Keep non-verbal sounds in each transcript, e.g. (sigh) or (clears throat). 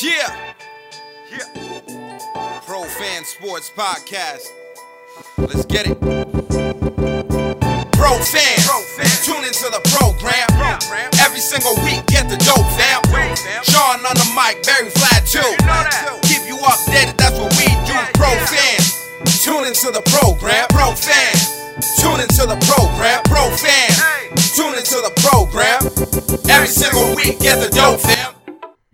Yeah. Yeah. Pro Fan Sports Podcast. Let's get it. Pro fans, tune into the program. Every single week, get the dope, fam. Sean on the mic, very flat too. Keep you updated, that's what we do. Pro fans, tune into the program. Pro fans, tune into the program. Pro fans, tune into the program. Every single week, get the dope, fam.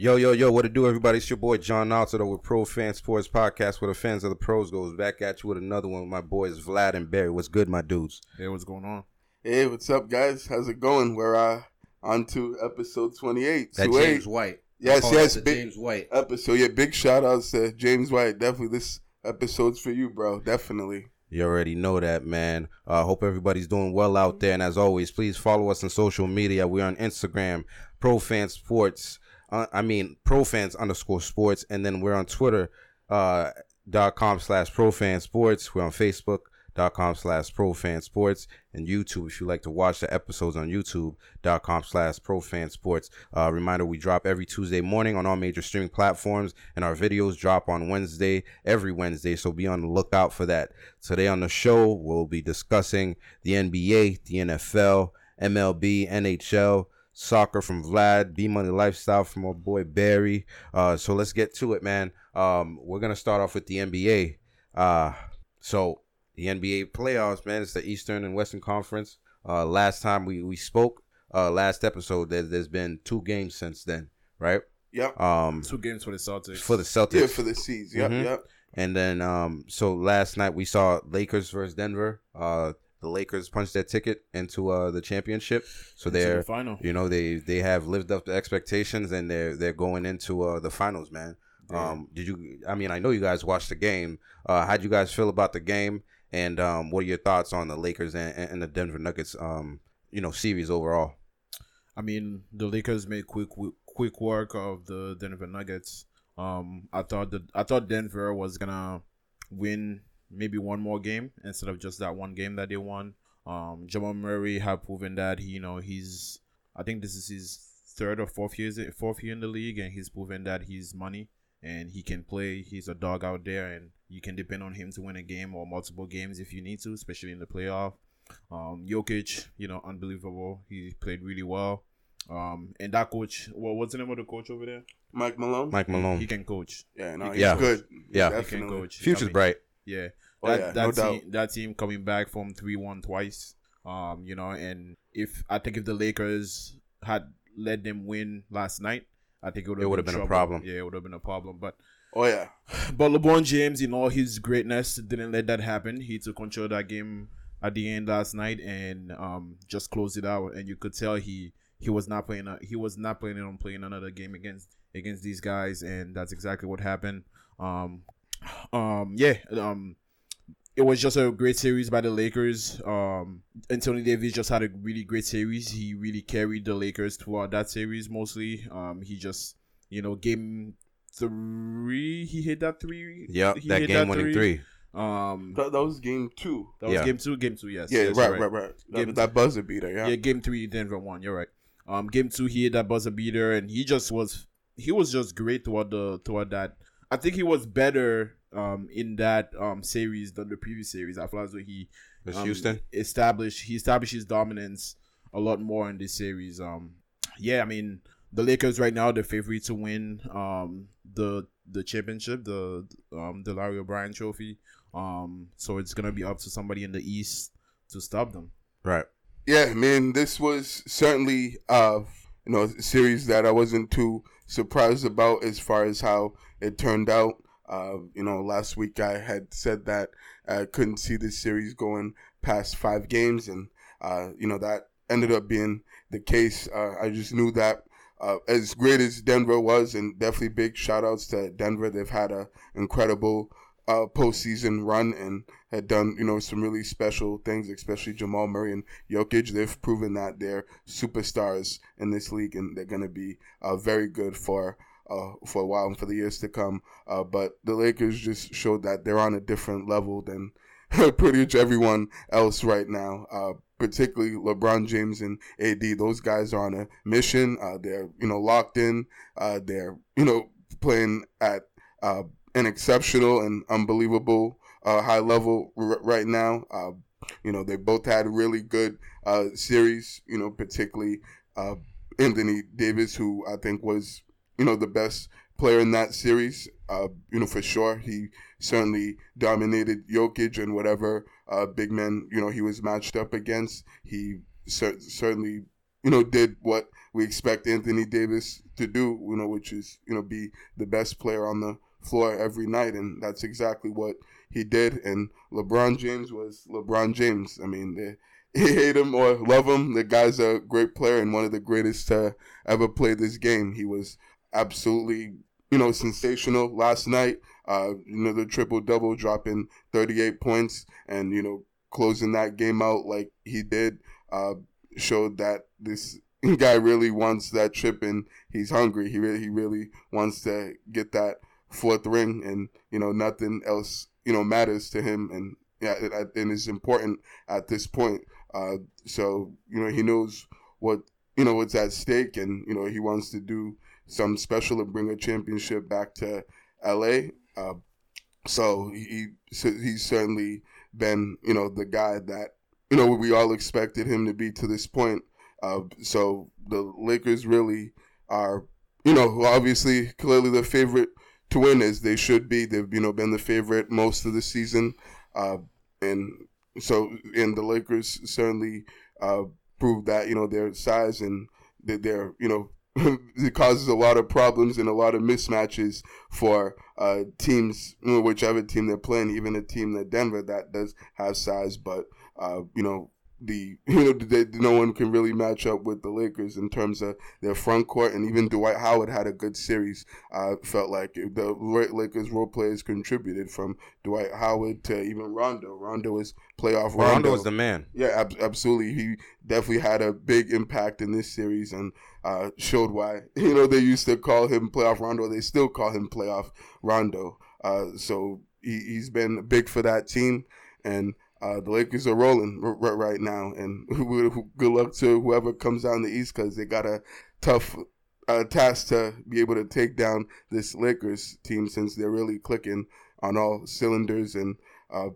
Yo, yo, yo, what it do, everybody? It's your boy John Altidor with Pro Fan Sports Podcast, where the fans of the pros goes back at you with another one with my boys Vlad and Barry. What's good, my dudes? Hey, what's going on? Hey, what's up, guys? How's it going? We're uh, on to episode 28. That So, hey, James White. Yes, yes, big- James White. episode. Yeah, big shout outs to James White. Definitely this episode's for you, bro. Definitely. You already know that, man. Uh, hope everybody's doing well out there. And as always, please follow us on social media. We're on Instagram, Pro Fan Sports. Uh, I mean, Pro Fans underscore Sports. And then we're on Twitter, uh, dot com slash Pro Fan Sports. We're on Facebook dot com slash Pro Fan Sports and YouTube if you like to watch the episodes on YouTube dot com slash Pro Fan Sports. Uh, reminder: we drop every Tuesday morning on all major streaming platforms, and our videos drop on Wednesday every Wednesday. So be on the lookout for that. Today on the show, we'll be discussing the NBA, the NFL, MLB, NHL. Soccer from Vlad, B Money Lifestyle from our boy Barry. Uh, so let's get to it, man. Um, we're gonna start off with the NBA. Uh, so the NBA playoffs, man. It's the Eastern and Western Conference. Uh, last time we, we spoke, uh, last episode, there, there's been two games since then, right? Yep. Um, Two games for the Celtics. for the Celtics. Yeah, for the C's. Yep, Mhm. yep. And then, um, so last night we saw Lakers versus Denver. Uh, the Lakers punched their ticket into uh the championship, so Into they're the final. you know they they have lived up to expectations and they're they're going into uh the finals, man. Yeah. Um, did you? I mean, I know you guys watched the game. Uh, how'd you guys feel about the game? And um, what are your thoughts on the Lakers and, and the Denver Nuggets? Um, you know, series overall. I mean, the Lakers made quick quick work of the Denver Nuggets. Um, I thought that I thought Denver was gonna win maybe one more game instead of just that one game that they won. Um, Jamal Murray have proven that he, you know, he's. I think this is his third or fourth year, fourth year in the league, and he's proven that he's money and he can play. He's a dog out there, and you can depend on him to win a game or multiple games if you need to, especially in the playoff. Um, Jokic, you know, unbelievable. He played really well. Um, and that coach, well, what's the name of the coach over there? Mike Malone. Mike Malone. He can coach. Yeah, no, he's Yeah. good. Yeah. He can Definitely. coach. I Future's mean, bright. Yeah. Oh, that yeah, that no team that team coming back from three one twice. Um, you know, and if I think if the Lakers had let them win last night, I think it would would've been a problem. Yeah, it would have been a problem. But Oh, yeah. (sighs) but LeBron James, in all his greatness, didn't let that happen. He took control of that game at the end last night and um just closed it out. And you could tell he he was not playing. A, he was not planning on playing another game against against these guys, and that's exactly what happened. Um, um, yeah. Um, it was just a great series by the Lakers. Um, Anthony Davis just had a really great series. He really carried the Lakers throughout that series mostly. Um, he just you know game three he hit that three. Yep, he that hit game winning three. Um, That, that was game two. that was Yeah. game two. Game two, yes. Yeah, yes, right, you're right, right, Game- That, that buzzer beater, yeah. yeah, game three, Denver won. You're right. Um, game two, he hit that buzzer beater, and he just was he was just great toward the toward that. I think he was better um in that um series than the previous series. I feel as though he um, Houston? established he established his dominance a lot more in this series. Um, yeah, I mean the Lakers right now they're the favorite to win um the the championship, the um the Larry O'Brien Trophy. Um, so it's gonna be up to somebody in the East to stop them. Right. Yeah, I mean this was certainly uh you know a series that I wasn't too surprised about as far as how it turned out. Uh, you know, last week I had said that I couldn't see this series going past five games, and uh, you know that ended up being the case. Uh, I just knew that uh, as great as Denver was, and definitely big shout outs to Denver. They've had a incredible uh, postseason run and had done you know some really special things, especially Jamal Murray and Jokic. They've proven that they're superstars in this league, and they're going to be uh, very good for uh, for a while and for the years to come. Uh, but the Lakers just showed that they're on a different level than (laughs) pretty much everyone else right now. Uh, particularly LeBron James and AD. Those guys are on a mission. Uh, they're you know locked in. Uh, they're you know playing at uh, an exceptional and unbelievable high level r- right now. You know they both had really good series. You know particularly Anthony Davis, who I think was you know the best player in that series. you know for sure he certainly dominated Jokic and whatever uh, big men you know he was matched up against. He cer- certainly you know did what we expect Anthony Davis to do, you know, which is you know be the best player on the floor every night, and that's exactly what he did. And LeBron James was LeBron James. I mean, they, (laughs) hate him or love him, the guy's a great player and one of the greatest to ever play this game. He was absolutely you know sensational last night. Uh, you know, the triple double, dropping 38 points and, you know, closing that game out like he did, uh, showed that this (laughs) guy really wants that chip and he's hungry. He really, he really wants to get that fourth ring and, you know, nothing else, you know, matters to him. And, yeah, and it's important at this point. Uh, so, you know, he knows what, you know, what's at stake and, you know, he wants to do something special to bring a championship back to LA. Uh, so he he's certainly been you know the guy that you know we all expected him to be to this point. Uh, so the Lakers really are you know obviously clearly the favorite to win as they should be. They've you know been the favorite most of the season, uh, and so and the Lakers certainly uh, proved that you know their size and they're you know (laughs) it causes a lot of problems and a lot of mismatches for uh, teams, whichever team they're playing, even a team that Denver that does have size, but uh, you know the (laughs) you know they, no one can really match up with the Lakers in terms of their front court, and even Dwight Howard had a good series. I felt like the Lakers role players contributed from Dwight Howard to even Rondo. Rondo was playoff. Rondo, Rondo was the man. Yeah, ab- absolutely. He definitely had a big impact in this series and uh, showed why. (laughs) You know they used to call him playoff Rondo. They still call him playoff Rondo. Uh, so he, he's been big for that team and uh, the Lakers are rolling r- right now, and (laughs) good luck to whoever comes down the East because they got a tough uh, task to be able to take down this Lakers team since they're really clicking on all cylinders and uh,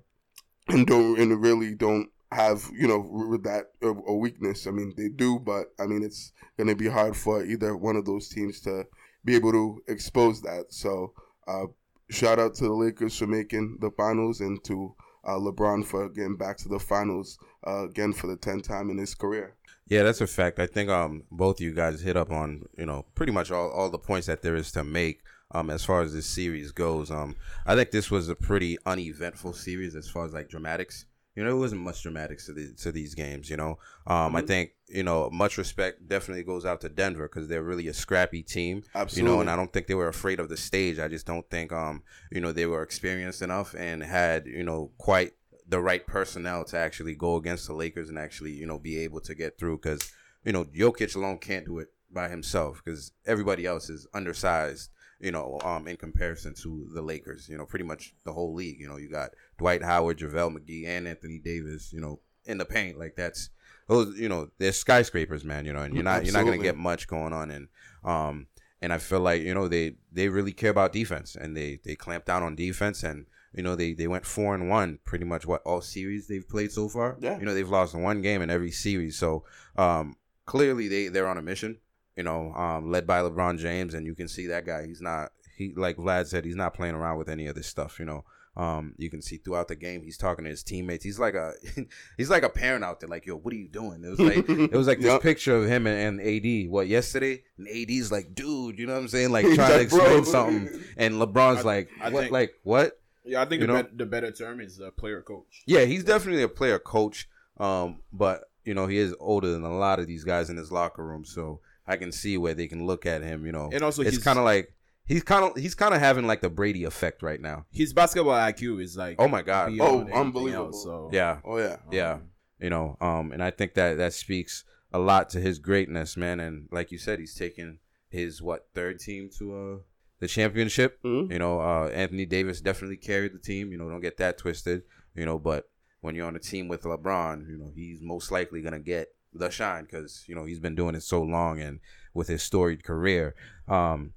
and don't and really don't have you know that a weakness. I mean they do, but I mean it's going to be hard for either one of those teams to be able to expose that. So uh, shout out to the Lakers for making the finals and to uh, LeBron for getting back to the finals uh, again for the tenth time in his career. Yeah, that's a fact. I think um both you guys hit up on you know pretty much all, all the points that there is to make um as far as this series goes. Um, I think this was a pretty uneventful series as far as like dramatics. You know, it wasn't much dramatics to, the, to these games. You know, um, mm-hmm. I think you know much respect definitely goes out to Denver because they're really a scrappy team. Absolutely. You know, and I don't think they were afraid of the stage. I just don't think um you know they were experienced enough and had you know quite the right personnel to actually go against the Lakers and actually you know be able to get through because you know Jokic alone can't do it by himself because everybody else is undersized you know, um, in comparison to the Lakers. You know, pretty much the whole league. You know, you got Dwight Howard, JaVale McGee, and Anthony Davis. You know, in the paint like that's those. You know, they're skyscrapers, man. You know, and you're not Absolutely. you're not gonna get much going on. And um, and I feel like you know they they really care about defense and they they clamp down on defense and. You know they, they went four and one pretty much what all series they've played so far. Yeah. You know they've lost one game in every series, so um, clearly they they're on a mission you know, um, led by LeBron James, and you can see that guy. He's not he like Vlad said, he's not playing around with any of this stuff. You know, um, you can see throughout the game he's talking to his teammates. He's like a (laughs) he's like a parent out there. Like, yo, what are you doing? It was like it was like this yep. picture of him and, and, AD. What yesterday? And AD's like, dude, you know what I'm saying? Like (laughs) trying to explain something, and LeBron's I, like, I what? Think, like what? Yeah, I think the, be- the, better term is a player coach. Yeah, he's definitely a player coach. Um, but you know he is older than a lot of these guys in his locker room, so I can see where they can look at him. You know, and also it's kind of like he's kind of he's kind of having like the Brady effect right now. His basketball IQ is like oh my god, oh unbelievable. Else, so yeah, oh yeah, yeah. Um, you know, um, and I think that that speaks a lot to his greatness, man. And like you said, he's taken his what third team to uh the championship. Mm-hmm. You know, uh, Anthony Davis definitely carried the team. You know, don't get that twisted. You know, but when you're on a team with LeBron, you know he's most likely gonna get the shine because you know he's been doing it so long and with his storied career. Um,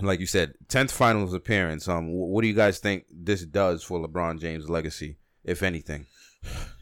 like you said, tenth finals appearance. Um, what do you guys think this does for LeBron James' legacy, if anything?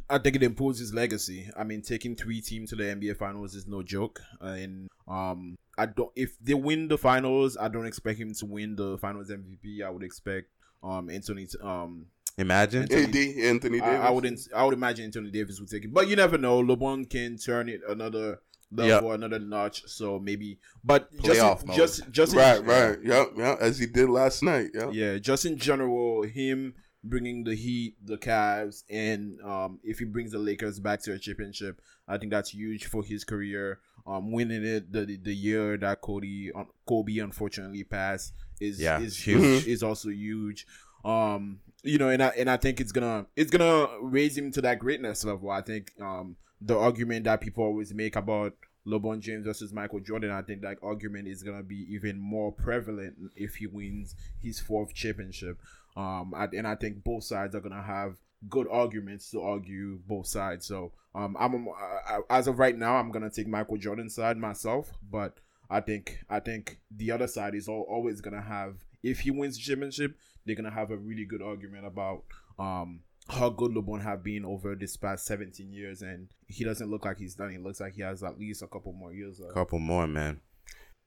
I think it improves his legacy. I mean, taking three teams to the NBA Finals is no joke, uh, and um, I don't. If they win the finals, I don't expect him to win the Finals MVP. I would expect um Anthony to, um Imagine. AD Anthony I, Davis. I wouldn't. I would imagine Anthony Davis would take it, but you never know. LeBron can turn it another level, another notch. So maybe, but just Playoff in, mode. just just in- Right, right. Yep, yep. As he did last night. Yep. yeah, just in general, him bringing the Heat, the Cavs, and um, if he brings the Lakers back to a championship, I think that's huge for his career. Um, winning it the the year that Cody um, Kobe unfortunately passed is Yeah, is huge. huge. Is also huge. Um, you know, and I and I think it's gonna it's gonna raise him to that greatness level. I think um the argument that people always make about LeBron James versus Michael Jordan, I think that argument is gonna be even more prevalent if he wins his fourth championship. Um, and I think both sides are gonna have good arguments to argue both sides. So, um, I'm I, as of right now, I'm gonna take Michael Jordan's side myself, but I think I think the other side is al- always gonna have if he wins the championship, they're gonna have a really good argument about um how good LeBron have been over this past 17 years, and he doesn't look like he's done. He looks like he has at least a couple more years. Left. couple more, man.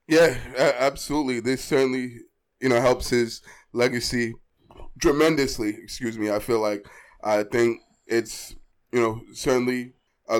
Yeah, absolutely. This certainly, you know, helps his legacy tremendously. Excuse me. I feel like I think it's you know certainly a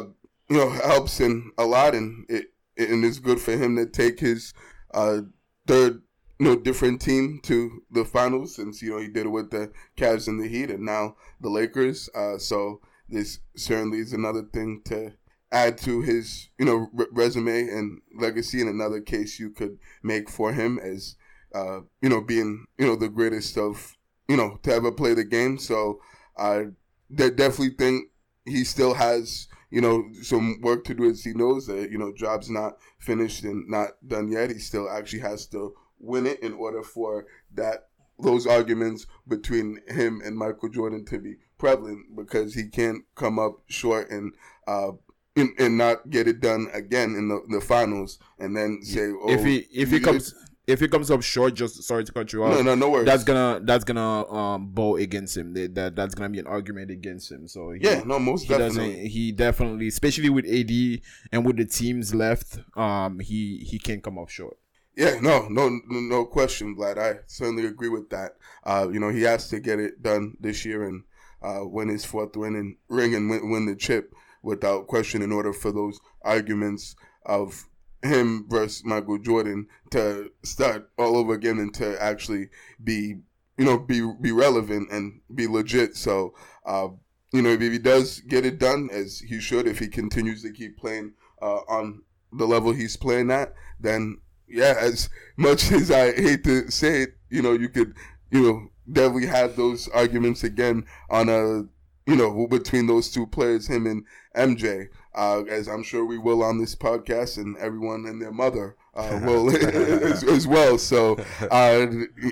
you know helps him a lot, and it and it's good for him to take his uh, third know different team to the finals since you know he did it with the Cavs and the Heat, and now the Lakers. Uh, so this certainly is another thing to add to his you know re- resume and legacy and another case you could make for him as uh, you know being you know the greatest of you know to ever play the game so i de- definitely think he still has you know some work to do as he knows that you know job's not finished and not done yet he still actually has to win it in order for that those arguments between him and Michael Jordan to be prevalent because he can't come up short and uh and, and not get it done again in the, the finals and then say oh if he if he comes if he comes up short, just sorry to cut you off. no no no worries That's gonna that's gonna um bow against him. That, that that's gonna be an argument against him. So he, yeah no most he definitely doesn't. He definitely, especially with AD and with the teams left, um, he he can't come up short. Yeah, no, no, no question, Vlad. I certainly agree with that. Uh, you know, he has to get it done this year and uh, win his fourth win and ring and win, win the chip without question. In order for those arguments of him versus Michael Jordan to start all over again and to actually be, you know, be be relevant and be legit. So, uh, you know, if he does get it done as he should, if he continues to keep playing uh, on the level he's playing at, then yeah, as much (laughs) as I hate to say it, you know, you could, you know, definitely have those arguments again on a, you know, between those two players, him and MJ, uh, as I'm sure we will on this podcast, and everyone and their mother uh, will (laughs) (laughs) as, as well. So uh,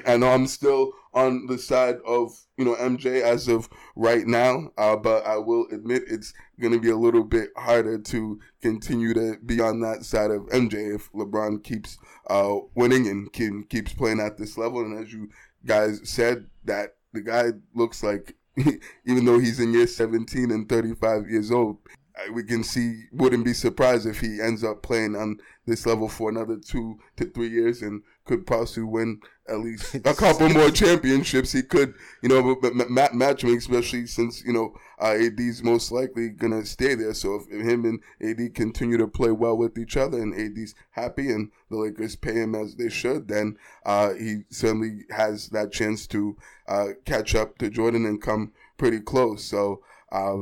I know I'm still on the side of you know MJ as of right now, uh, but I will admit it's going to be a little bit harder to continue to be on that side of MJ if LeBron keeps uh, winning and can, keeps playing at this level. And as you guys said, that the guy looks like, (laughs) even though he's in year 17 and 35 years old, we can see, wouldn't be surprised if he ends up playing on this level for another two to three years and could possibly win at least (laughs) a couple more championships. He could, you know, but, but ma- especially since, you know, uh, AD's most likely going to stay there. So if him and AD continue to play well with each other and AD's happy and the Lakers pay him as they should, then uh, he certainly has that chance to uh, catch up to Jordan and come pretty close. So, uh,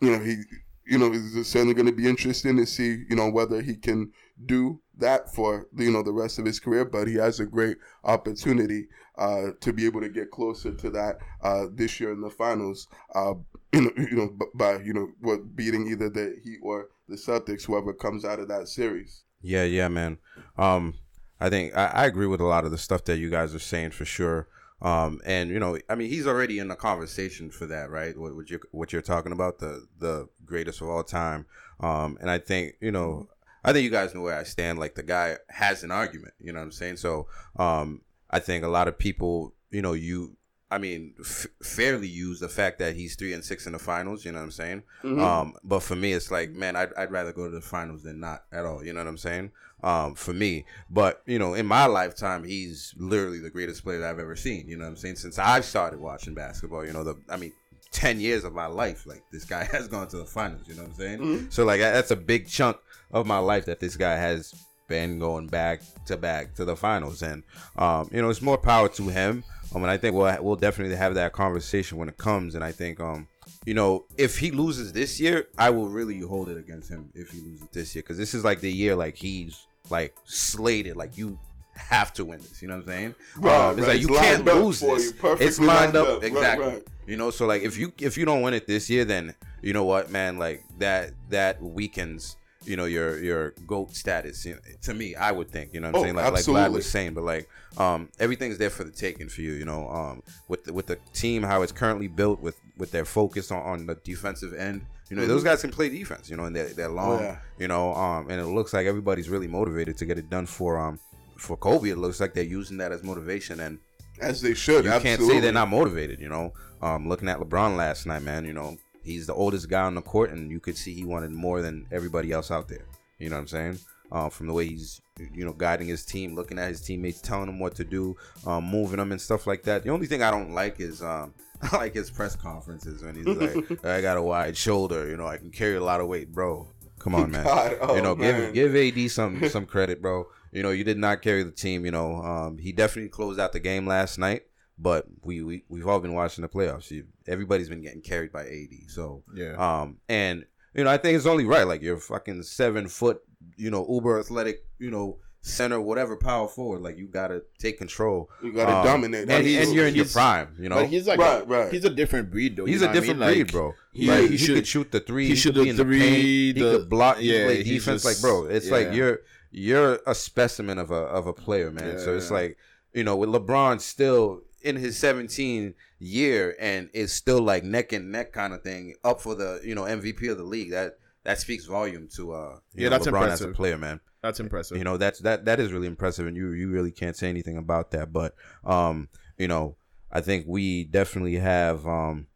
you know, he, you know, it's certainly going to be interesting to see, you know, whether he can do that for, you know, the rest of his career. But he has a great opportunity uh, to be able to get closer to that uh, this year in the finals. Uh, (clears throat) you know, you know, by you know, what beating either the Heat or the Celtics, whoever comes out of that series. Yeah, yeah, man. Um, I think I, I agree with a lot of the stuff that you guys are saying for sure. Um, and you know, I mean, he's already in the conversation for that, right? What, what you're what you're talking about, the the greatest of all time. Um, and I think you know, I think you guys know where I stand. Like the guy has an argument, you know what I'm saying? So, um, I think a lot of people, you know, you. I mean, f- fairly use the fact that he's three and six in the finals. You know what I'm saying? Mhm. Um, but for me, it's like, man, I'd, I'd rather go to the finals than not at all. You know what I'm saying? Um, for me, but you know, in my lifetime, he's literally the greatest player that I've ever seen. You know what I'm saying? Since I've started watching basketball, you know, the I mean, ten years of my life, like this guy (laughs) has gone to the finals. You know what I'm saying? Mhm. So like, that's a big chunk of my life that this guy has been going back to back to the finals, and um, you know, it's more power to him. Um, and I think we'll we'll definitely have that conversation when it comes. And I think um, you know, if he loses this year, I will really hold it against him if he loses this year because this is like the year like he's like slated, like you have to win this. You know what I'm saying? Right, Um, it's right. like It's you can't lose this. you, it's lined up, up. Exactly. right. You know, so like if you if you don't win it this year, then you know what, man, like that that weakens you know your your goat status. You know, to me, I would think. You know what I'm Oh, saying? Like like Vlad was saying, but like um everything's there for the taking for you. You know, um with the, with the team how it's currently built with with their focus on, on the defensive end. You know, those guys can play defense. You know, and they're, they're long. Mm-hmm. Yeah. You know, um, and it looks like everybody's really motivated to get it done for um for Kobe. It looks like they're using that as motivation and As they should. you absolutely. can't say they're not motivated. You know, um, looking at LeBron last night, man. You know, he's the oldest guy on the court, and you could see he wanted more than everybody else out there. You know what I'm saying? Uh, from the way he's, you know, guiding his team, looking at his teammates, telling them what to do, um, moving them and stuff like that. The only thing I don't like is, um, (laughs) like his press conferences when he's like, "I got a wide shoulder, you know, I can carry a lot of weight, bro." Come on, man. (laughs) God, oh, you know, man. give give AD some (laughs) some credit, bro. You know, you did not carry the team. You know, um, he definitely closed out the game last night. But we, we we've all been watching the playoffs. You, everybody's been getting carried by AD. So Yeah. um, and you know, I think it's only right. Like you're fucking seven foot, you know, uber athletic, you know, center, whatever, power forward. Like you gotta take control. You gotta Um, dominate. and, he's- and you're in your prime. You know, But he's like Right, a, right. he's a different breed though. He's a what I different mean? breed, Like, bro. he- Like, he he, should- could shoot the three. he He, should should be the in the three, paint. He the- could block. He yeah, could play he's defense. just- like, bro, it's like you're you're a specimen of a of a player, man. so it's Yeah. like you know, with LeBron still in his 17 year and is still like neck and neck kind of thing, up for the you know MVP of the league. That that speaks volume to uh you Yeah, know, that's LeBron as a player, man That's impressive. you know that's that that is really impressive and you you really can't say anything about that but um you know i think we definitely have um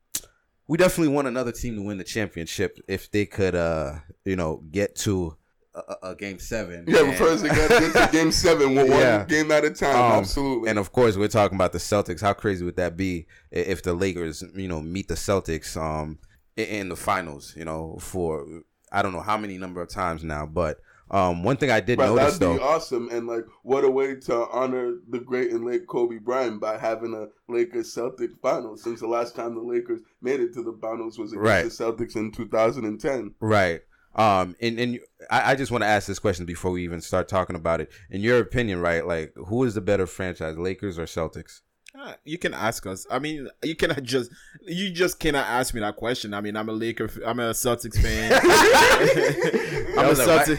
we definitely want another team to win the championship if they could uh you know get to a, a- a game seven Yeah, but And- first they got to get to (laughs) game seven, one Yeah. game at a time. Um, absolutely. and of course we're talking about the celtics how crazy would that be if the lakers you know meet the celtics um in the finals you know for i don't know how many number of times now but um one thing i did Right, notice that'd be though awesome, and like, what a way to honor the great and late Kobe Bryant by having a Lakers Celtics finals. Since the last time the Lakers made it to the finals was against Right. the Celtics in 2010. Right. Um, and, and I, I just want to ask this question before we even start talking about it. In your opinion, right, like who is the better franchise, Lakers or Celtics? You can ask us. I mean, you cannot just you just cannot ask me that question. I mean, I'm a Laker. I'm a Celtics fan. (laughs) (laughs) I'm a was like, Celtic.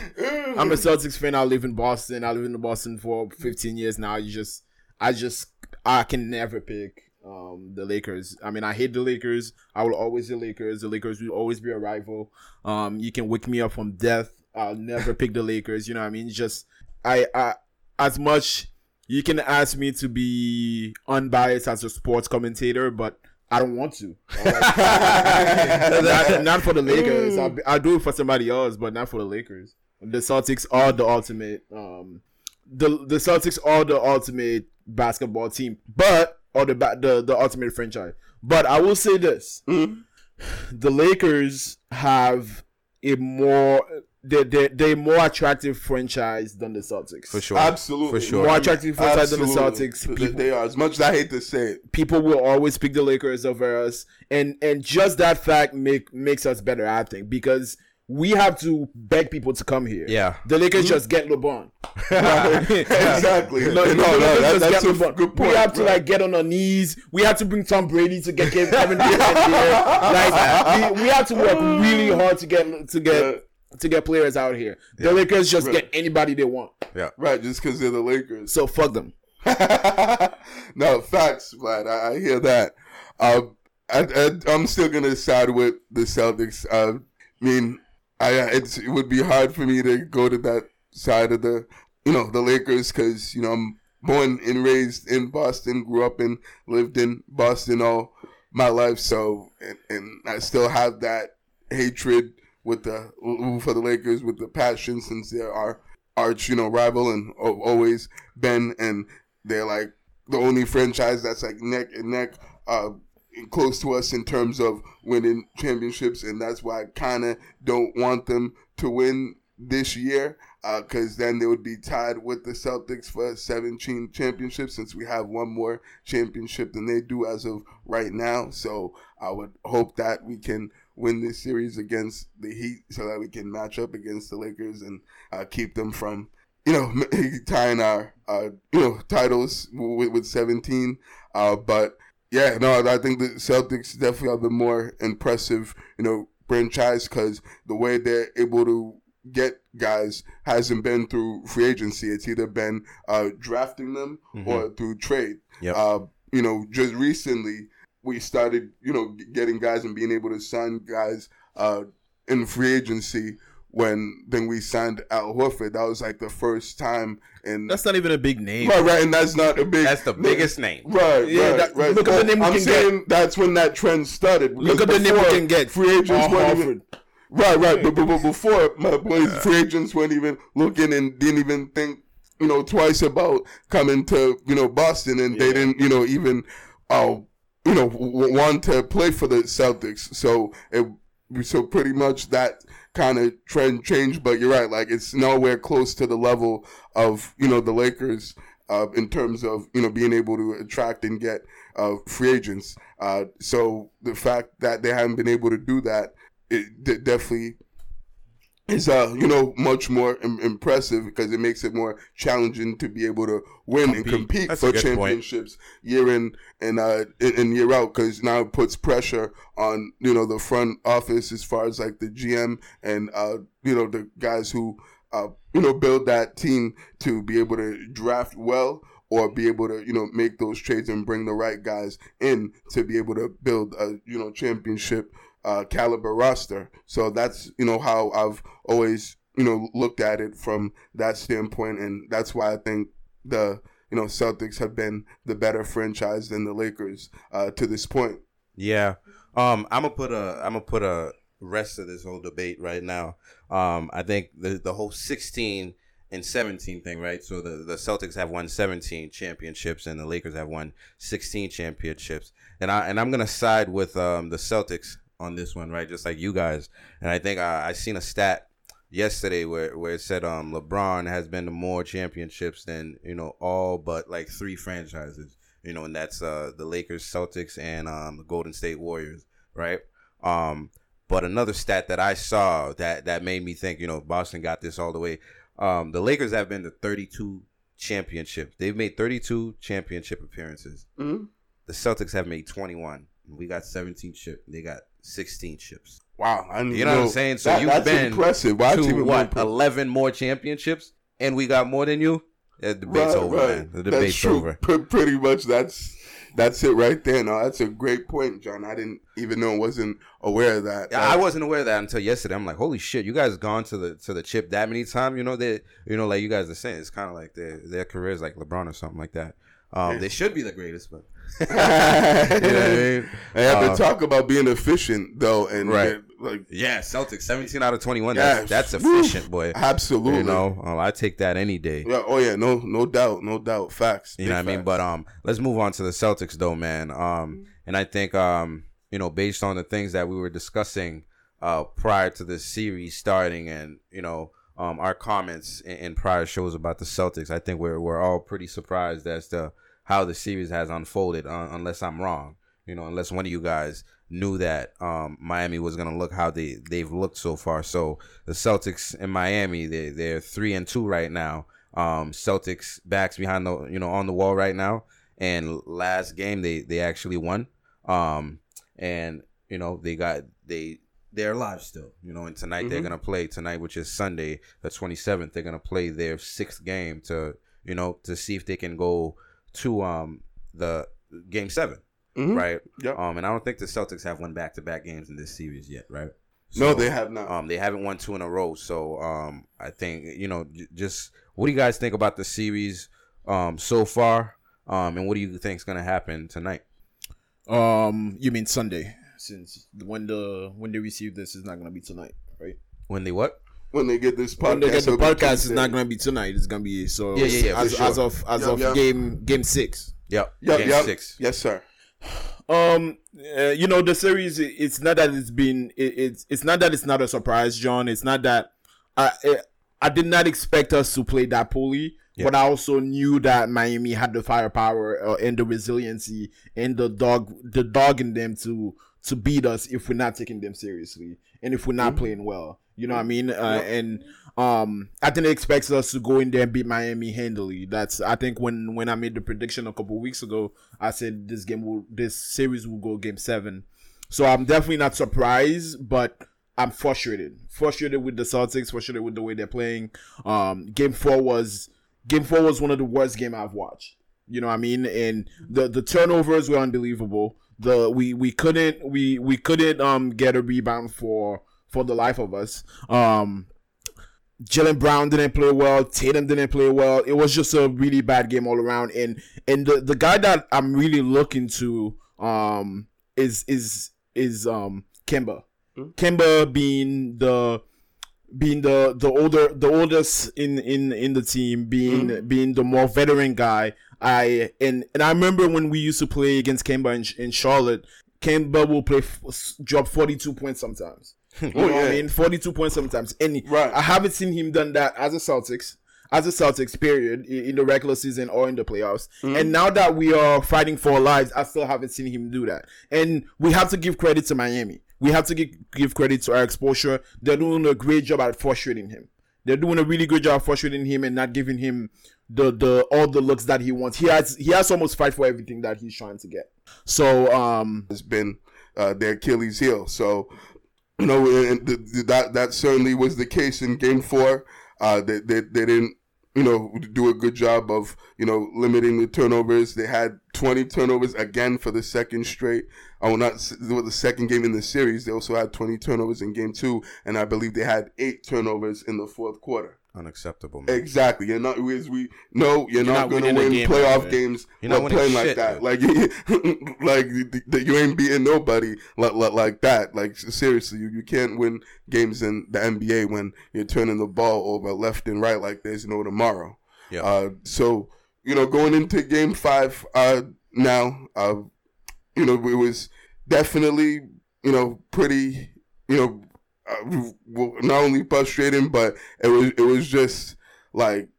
I'm a Celtics fan. I live in Boston. I live in Boston for 15 years now. You just, I just, I can never pick um the Lakers. I mean, I hate the Lakers. I will always the Lakers. The Lakers will always be a rival. Um, you can wake me up from death. I'll never pick the Lakers. You know what I mean? Just, I, I, as much you can ask me to be unbiased as a sports commentator, but I don't want to. (laughs) not, not for the Lakers. I'll, I'll do it for somebody else, but not for the Lakers. The Celtics are the ultimate. Um, the the Celtics are the ultimate basketball team, but or the the the ultimate franchise. But I will say this: Mhm. the Lakers have a more they they they more attractive franchise than the Celtics. For sure. Absolutely, For sure. More attractive franchise than the Celtics. They- People- They are as much as I hate to say it. people will always pick the Lakers over us, and and just that fact make makes us better, I think, because we have to beg people to come here. Yeah. the Lakers mm-hmm. just get LeBron. (laughs) (laughs) exactly. (laughs) No, no, the no, that, that's get a LeBron. good point. We have to like get on our knees. We have to bring Tom Brady to get Kevin Kevin Durant here. Like we, we have to work really hard to get to get to get players out here. The Lakers just get anybody they want. Yeah. right, just because they're the Lakers. So fuck them. (laughs) no facts, Vlad. I, I hear that. Um, I, I, I'm still gonna side with the Celtics. Uh, I mean, I it's, it would be hard for me to go to that side of the, you know, the Lakers because you know I'm born and raised in Boston, grew up and lived in Boston all my life. So, and, and I still have that hatred with the for the Lakers with the passion since they're our arch, you know, rival and always been, and they're like the only franchise that's like neck and neck, uh, close to us in terms of winning championships, and that's why I kind of don't want them to win this year because uh, then they would be tied with the Celtics for 17 championships since we have one more championship than they do as of right now. So I would hope that we can win this series against the Heat so that we can match up against the Lakers and uh, keep them from, you know, (laughs) tying our, uh, you know, titles with, with 17. Uh, but yeah, no, I think the Celtics definitely are the more impressive, you know, franchise because the way they're able to get guys hasn't been through free agency. It's either been uh, drafting them mm-hmm. or through trade. Yep. Uh, you know, just recently we started, you know, getting guys and being able to sign guys uh, in free agency. When then we signed Al Horford, that was like the first time. And that's not even a big name, right? Right, and that's not a big. That's the biggest name, right? Yeah, right, that, right. Look at the name we I'm can saying get. that's when that trend started. Look at the name we can get. Free agents Al weren't Horford. even Right, right. But, but, but before, my boys, free agents weren't even looking and didn't even think, you know, twice about coming to, you know, Boston, and they didn't, you know, even, uh, you know, want to play for the Celtics. So it, so pretty much that kind of trend changed. But you're right, like it's nowhere close to the level of, you know, the Lakers. Uh, in terms of you know being able to attract and get uh, free agents, uh, so the fact that they haven't been able to do that it d- definitely is uh you know much more Im- impressive because it makes it more challenging to be able to win and compete That's for good point. championships year in and uh in year out because now it puts pressure on you know the front office as far as like the GM and uh you know the guys who uh you know build that team to be able to draft well or be able to you know make those trades and bring the right guys in to be able to build a you know championship uh, caliber roster. So that's you know how I've always you know looked at it from that standpoint, and that's why I think the you know Celtics have been the better franchise than the Lakers uh, to this point. Yeah. Um, I'm gonna put a I'm gonna put a rest of this whole debate right now. Um, I think the the whole 16 and 17 thing, right? So the the Celtics have won 17 championships and the Lakers have won 16 championships. And I and I'm gonna side with um the Celtics on this one, right? Just like you guys. And I think I, I seen a stat yesterday where, where it said um LeBron has been to more championships than you know all but like three franchises. You know, and that's uh the Lakers, Celtics, and um the Golden State Warriors, right? Um, but another stat that I saw that that made me think, you know, Boston got this all the way. Um, the Lakers have been to 32 championships. They've made 32 championship appearances. Mm-hmm. The Celtics have made 21. We got 17 chips. They got 16 chips. Wow, I You know what I'm saying? So that- you've that's been impressive. That's to what 11 11 more championships, and we got more than you. The debate's Right, over, right. man. The That's debate's true. over. P- pretty much, that's that's it right there. No, that's a great point, John. I didn't even know, I wasn't aware of that. Yeah, I wasn't aware of that until yesterday. I'm like, holy shit, you guys gone to the to the chip that many times? You know they, you know, like you guys are saying, it's kind of like their their careers like LeBron or something like that. Um, they should be the greatest, but (laughs) you know what I mean? I have Uh, to talk about being efficient though, and Right. like yeah, Celtics 17 out of 21. Yeah, That's that's efficient, boy. absolutely. You know, um, I take that any day. Yeah, oh yeah, no, no doubt, no doubt, facts. You know what I mean? But um, let's move on to the Celtics though, man. Um, and I think um, you know, based on the things that we were discussing uh prior to the series starting, and you know, um, our comments in, in prior shows about the Celtics, I think we're we're all pretty surprised as to how the series has unfolded. Uh, unless I'm wrong, you know, unless one of you guys knew that um Miami was gonna look how they they've looked so far. So the Celtics in Miami, they they're three and two right now. Um, Celtics backs behind the you know on the wall right now. And last game they they actually won. Um, and you know they got they they're alive still. You know, and tonight they're Mhm. gonna play tonight, which is Sunday, the twenty seventh. They're gonna play their sixth game to you know to see if they can go to um the game 7 Mhm. right? Yep. Um, and I don't think the Celtics have won back to back games in this series yet, right? no, they have not. Um, they haven't won two in a row, so um, I think you know, j- just what do you guys think about the series um so far? Um, and what do you think is gonna happen tonight? Um, you mean Sunday? Since when the when they receive this is not gonna be tonight, right? When they what? When they get this podcast, When they get the podcast, it's not gonna be tonight. It's gonna be so. Yeah, yeah, yeah, As, sure. as of as Yep, of yep. game game six. Yep. Yep, game yep. six. Yes, sir. Um, uh, you know the series. it- It's not that it's been. It, it's it's not that it's not a surprise, John. It's not that I I, I did not expect us to play that poorly, Yeah. but I also knew that Miami had the firepower uh, and the resiliency and the dog the dog in them to to beat us if we're not taking them seriously and if we're not playing well. You know what I mean? Uh, And um, I didn't expect us to go in there and beat Miami handily. That's I think when when I made the prediction a couple weeks ago, I said this game will this series will go game seven. So I'm definitely not surprised, but I'm frustrated. Frustrated with the Celtics. Frustrated with the way they're playing. Um, game four was game four was one of the worst game I've watched. You know what I mean? And the the turnovers were unbelievable. The we we couldn't we we couldn't um get a rebound for for the life of us. Um Jaylen Brown didn't play well. Tatum didn't play well. It was just a really bad game all around. And and the, the guy that I'm really looking to um is is is um Kemba. Kemba being the being the the older the oldest in in in the team being being the more veteran guy i and and i remember when we used to play against Kemba in, in charlotte Kemba will play f- drop 42 points sometimes (laughs) you know what yeah. i mean 42 points sometimes Any. Right. i haven't seen him done that as a celtics as a Celtics period in the regular season or in the playoffs. And now that we are fighting for our lives, I still haven't seen him do that. And we have to give credit to Miami. We have to give, give credit to our exposure. They're doing a great job at frustrating him. They're doing a really good job frustrating him and not giving him the the all the looks that he wants. He has he has almost fight for everything that he's trying to get. So um it's been uh, their Achilles heel. So, you know, and th- th- that that certainly was the case in Game Four. Uh, they, they they didn't, you know, do a good job of you know limiting the turnovers. They had 20 turnovers again for the second straight. Oh, not the second game in the series. They also had 20 turnovers in Game Two, and I believe they had eight turnovers in the fourth quarter. Unacceptable, man. Exactly. You're not as we no. you're, not not, going to win game playoff that games. You're not while winning playing like shit, that. man. Like (laughs) like th- th- you ain't beating nobody like, like like that. Like seriously, you, you can't win games in the NBA when you're turning the ball over left and right like there's no tomorrow. Yeah. Uh, so you know, going into Game Five uh, now, uh, you know, it was definitely you know pretty you know uh, not only frustrating, but it was it was just like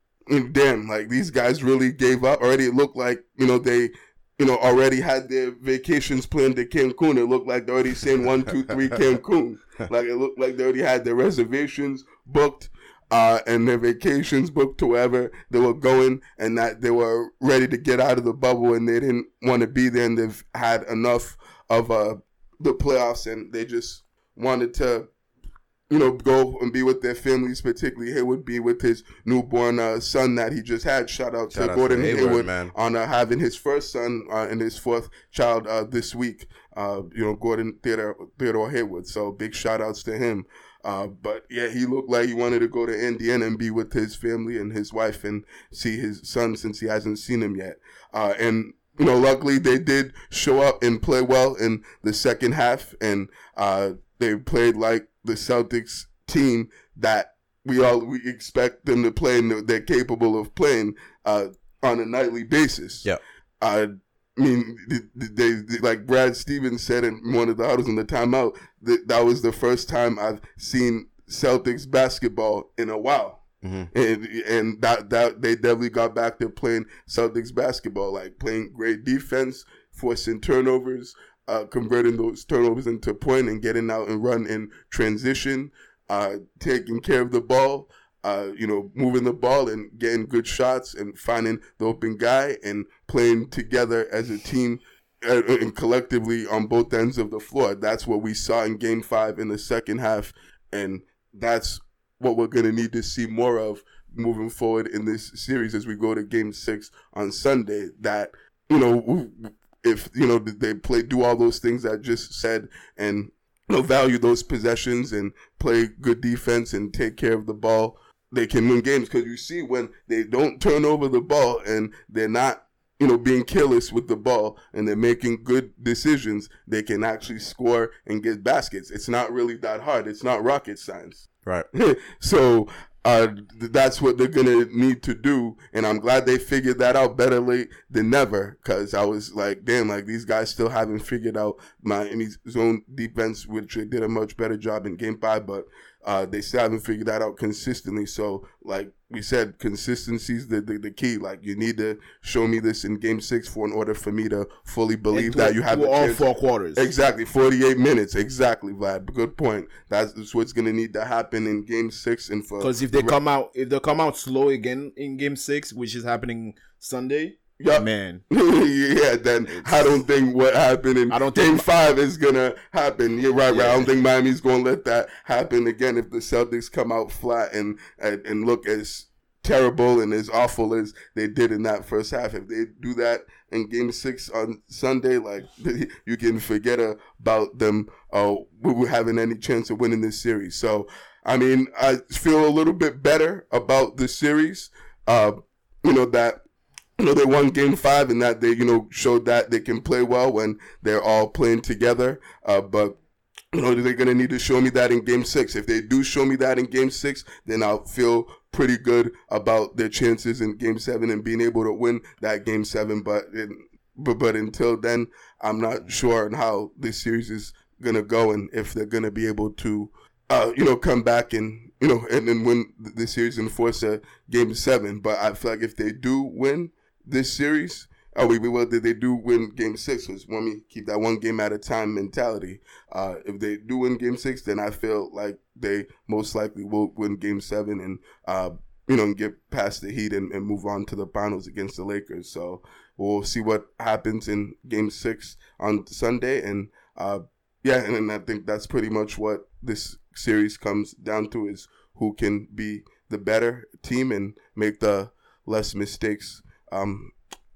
damn, like these guys really gave up. Already, it looked like you know they. You know, already had their vacations planned to Cancun. It looked like they already saying one, two, three, (laughs) Cancun. Like it looked like they already had their reservations booked uh, and their vacations booked to wherever they were going, and that they were ready to get out of the bubble, and they didn't want to be there, and they've had enough of uh, the playoffs, and they just wanted to, you know, go and be with their families. Particularly, Hayward be with his newborn uh, son that he just had. Shout out Shout to out to Gordon Hayward, Hayward, man. on uh, having his first son uh, and his fourth child uh, this week. Uh, you know, Gordon Theodore, Theodore Hayward. So big shout outs to him. Uh, but yeah, he looked like he wanted to go to Indiana and be with his family and his wife and see his son since he hasn't seen him yet. Uh, and you know, luckily they did show up and play well in the second half, and uh, they played like the Celtics team that we all we expect them to play and they're capable of playing uh, on a nightly basis. Yeah. I mean, they, they, they- like Brad Stevens said in one of the huddles in the timeout, that that was the first time I've seen Celtics basketball in a while. Mhm. And and that that they definitely got back to playing Celtics basketball, like playing great defense, forcing turnovers, uh, converting those turnovers into point and getting out and run in transition, uh, taking care of the ball, uh, you know, moving the ball and getting good shots and finding the open guy and playing together as a team uh, and collectively on both ends of the floor. That's what we saw in game five in the second half. And that's what we're going to need to see more of moving forward in this series as we go to Game Six on Sunday. That you know, if you know they play, do all those things I just said, and you know, value those possessions and play good defense and take care of the ball, they can win games. Because you see when they don't turn over the ball and they're not you know, being careless with the ball and they're making good decisions, they can actually score and get baskets. It's not really that hard. It's not rocket science. Right. (laughs) so that's what they're gonna need to do, and I'm glad they figured that out better late than never. Cause I was like, damn, like these guys still haven't figured out Miami's zone defense, which they did a much better job in Game Five, but uh, they still haven't figured that out consistently. So, like we said, consistency is the, the, the, key. Like, you need to show me this in game six for in order for me to fully believe that you have all four quarters. Exactly. 48 minutes. Exactly, Vlad. Good point. That's what's going to need to happen in game six. and for Because if they come out, if they come out slow again in game six, which is happening Sunday, yeah, man. (laughs) yeah, then it's, I don't think what happened in I don't game think, five is gonna happen. You're right, yeah. right. I don't think Miami's gonna let that happen again if the Celtics come out flat and and, and look as terrible and as awful as they did in that first half. If they do that in game six on Sunday, like (laughs) you can forget about them uh, having any chance of winning this series. So, I mean, I feel a little bit better about the series. Uh, you know, that you know, they won game five and that they, you know, showed that they can play well when they're all playing together. Uh, but, you know, they're going to need to show me that in game six. If they do show me that in game six, then I'll feel pretty good about their chances in game seven and being able to win that game seven. But, but, but until then, I'm not sure on how this series is going to go and if they're going to be able to, uh, you know, come back and, you know, and then win the series and force a game seven. But I feel like if they do win, this series, oh, we, we well, they, they do win game six because when we keep that one game at a time mentality. Uh, if they do win game six, then I feel like they most likely will win game seven and, uh, you know, get past the Heat and, and move on to the finals against the Lakers. So we'll see what happens in game six on Sunday. And, uh, yeah, and, and I think that's pretty much what this series comes down to is who can be the better team and make the less mistakes um,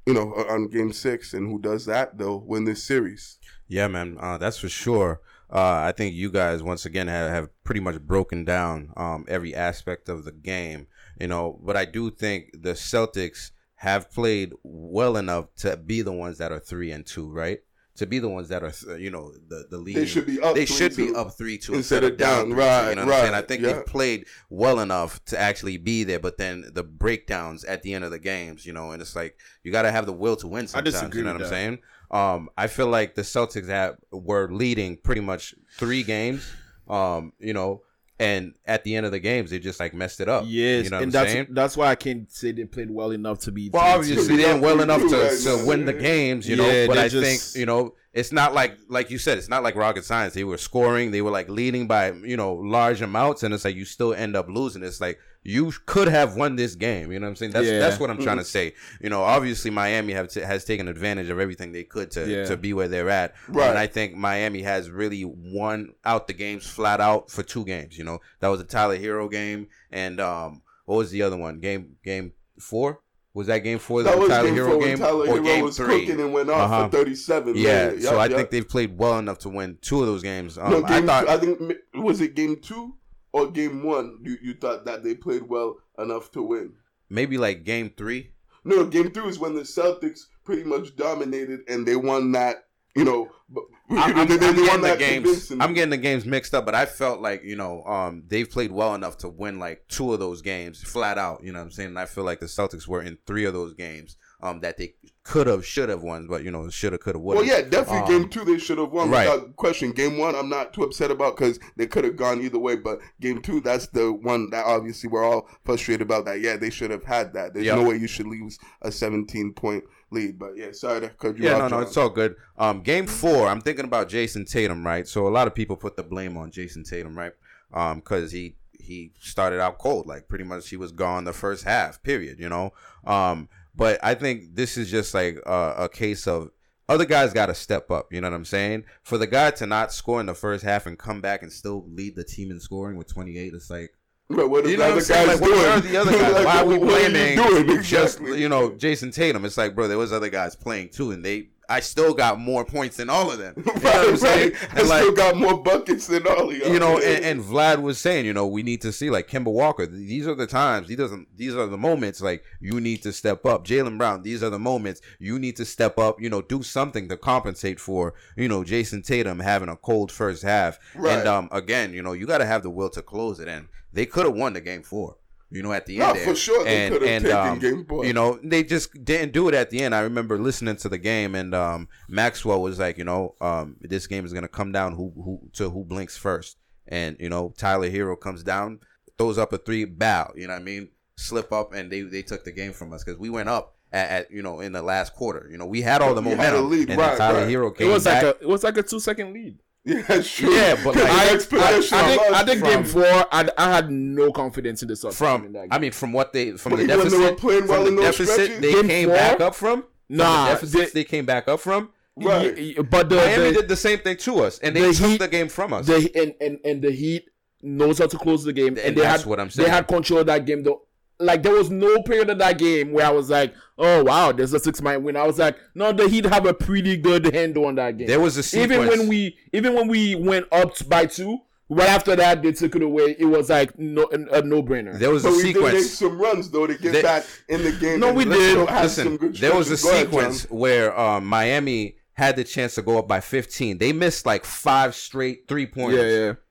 you know, on game six. And who does that, they'll win this series. Yeah, man, uh, that's for sure. Uh, I think you guys once again have, have pretty much broken down um, every aspect of the game, you know. But I do think the Celtics have played well enough to be the ones that are three and two, right? To be the ones that are, you know, the the lead. They should be up. They should be up three two instead, of down. down right, you know right. i think yeah. they've played well enough to actually be there. But then the breakdowns at the end of the games, you know, and it's like you got to have the will to win. Sometimes, I disagree you know what I'm saying? Um, I feel like the Celtics have were leading pretty much three games. Um, you know, and at the end of the games, they just like messed it up. Yes, you know and that's saying? that's why I can't say they played well enough to be. Well, obviously they didn't well enough to, to win the games, you know. but I just, think you know it's not like like you said, it's not like rocket science. They were scoring, they were like leading by you know large amounts, and it's like you still end up losing. It's like you could have won this game. You know what I'm saying? That's yeah. that's what I'm trying to say. You know, obviously Miami have t- has taken advantage of everything they could to yeah. to be where they're at. Right. And I think Miami has really won out the games flat out for two games. You know, that was a Tyler Herro game, and um, what was the other one? Game game four. Was that game four? That was Tyler game Herro game Tyler or Herro game was three? cooking and went off uh-huh. for thirty seven. Yeah, yep, so I yep. think they've played well enough to win two of those games. Um, no, game I thought two, I think was it game two or game one? You you thought that they played well enough to win? Maybe like game three. No, game three is when the Celtics pretty much dominated and they won that you know, (laughs) I'm, I'm, I'm getting the games. I'm getting the games mixed up, but I felt like you know, um, they've played well enough to win like two of those games flat out. You know what I'm saying? And I feel like the Celtics were in three of those games, um, that they could have, should have won, but you know, should have, could have, would Well, yeah, definitely um, game two they should have won right. without question. Game one, I'm not too upset about because they could have gone either way, but game two, that's the one that obviously we're all frustrated about. That yeah, they should have had that. There's yep. no way you should lose a 17 point lead. But yeah, sorry to cut you yeah, off. no, no, it's all good. Um, game four, I'm thinking about Jayson Tatum, right? So a lot of people put the blame on Jayson Tatum, right? Um, because he he started out cold, like pretty much he was gone the first half, period. You know, um, but I think this is just like a, a case of other guys got to step up. You know what I'm saying? For the guy to not score in the first half and come back and still lead the team in scoring with 28, it's like But what You know the other guys Like, doing? what are the other (laughs) guys? Like, Why are we blaming doing? just you know Jayson Tatum? It's like, bro, there was other guys playing too, and they I still got more points than all of them. You know what I'm Right, saying? right. I like, still got more buckets than all of y'all. you know, and, and (laughs) Vlad was saying, you know, we need to see like Kemba Walker. These are the times. He doesn't. These are the moments. Like you need to step up. Jaylen Brown. These are the moments you need to step up. You know, do something to compensate for. You know, Jayson Tatum having a cold first half. Right. And um, again, you know, you got to have the will to close it. And they could have won the game four. You know, at the No, end, there. for sure they and, could have and, taken um, game four. You know, they just didn't do it at the end. I remember listening to the game, and um, Maxwell was like, you know, um, this game is gonna come down who who to who blinks first, and you know, Tyler Herro comes down, throws up a three, bow. You know what I mean? Slip up, and they they took the game from us because we went up. At, at you know in the last quarter, you know we had all the We had momentum, a lead, and right, Tyler right. Herro It came was back. like a it was like a two second lead. (laughs) yeah, that's true. Yeah, but, like, (laughs) I- I, I think, I think from- game four, I, I had no confidence in the Celtics. from in that I mean from what they from But the even when they deficit were playing well from the deficit stretches? they Game came four? back up from from Nah, the deficits they- they came back up from Right. Y- y- but the, Miami the, did the same thing to us, and they the took Heat- the game from us. the and, and and the Heat knows how to close the game, and, And they that's had what I'm they had control of that game. Though, like there was no period of that game where I was like, "Oh wow, there's a six man win." I was like, "No, the Heat have a pretty good handle on that game." there was a sequence. even when we even when we went up by two, right after that they took it away. It was like no a no brainer. there was But a we did make sequence. some runs though to get They- back in the game. No, we did. Listen, some good there was a. Go sequence John. where um, Miami had the chance to go up by 15. They missed like five straight three pointers.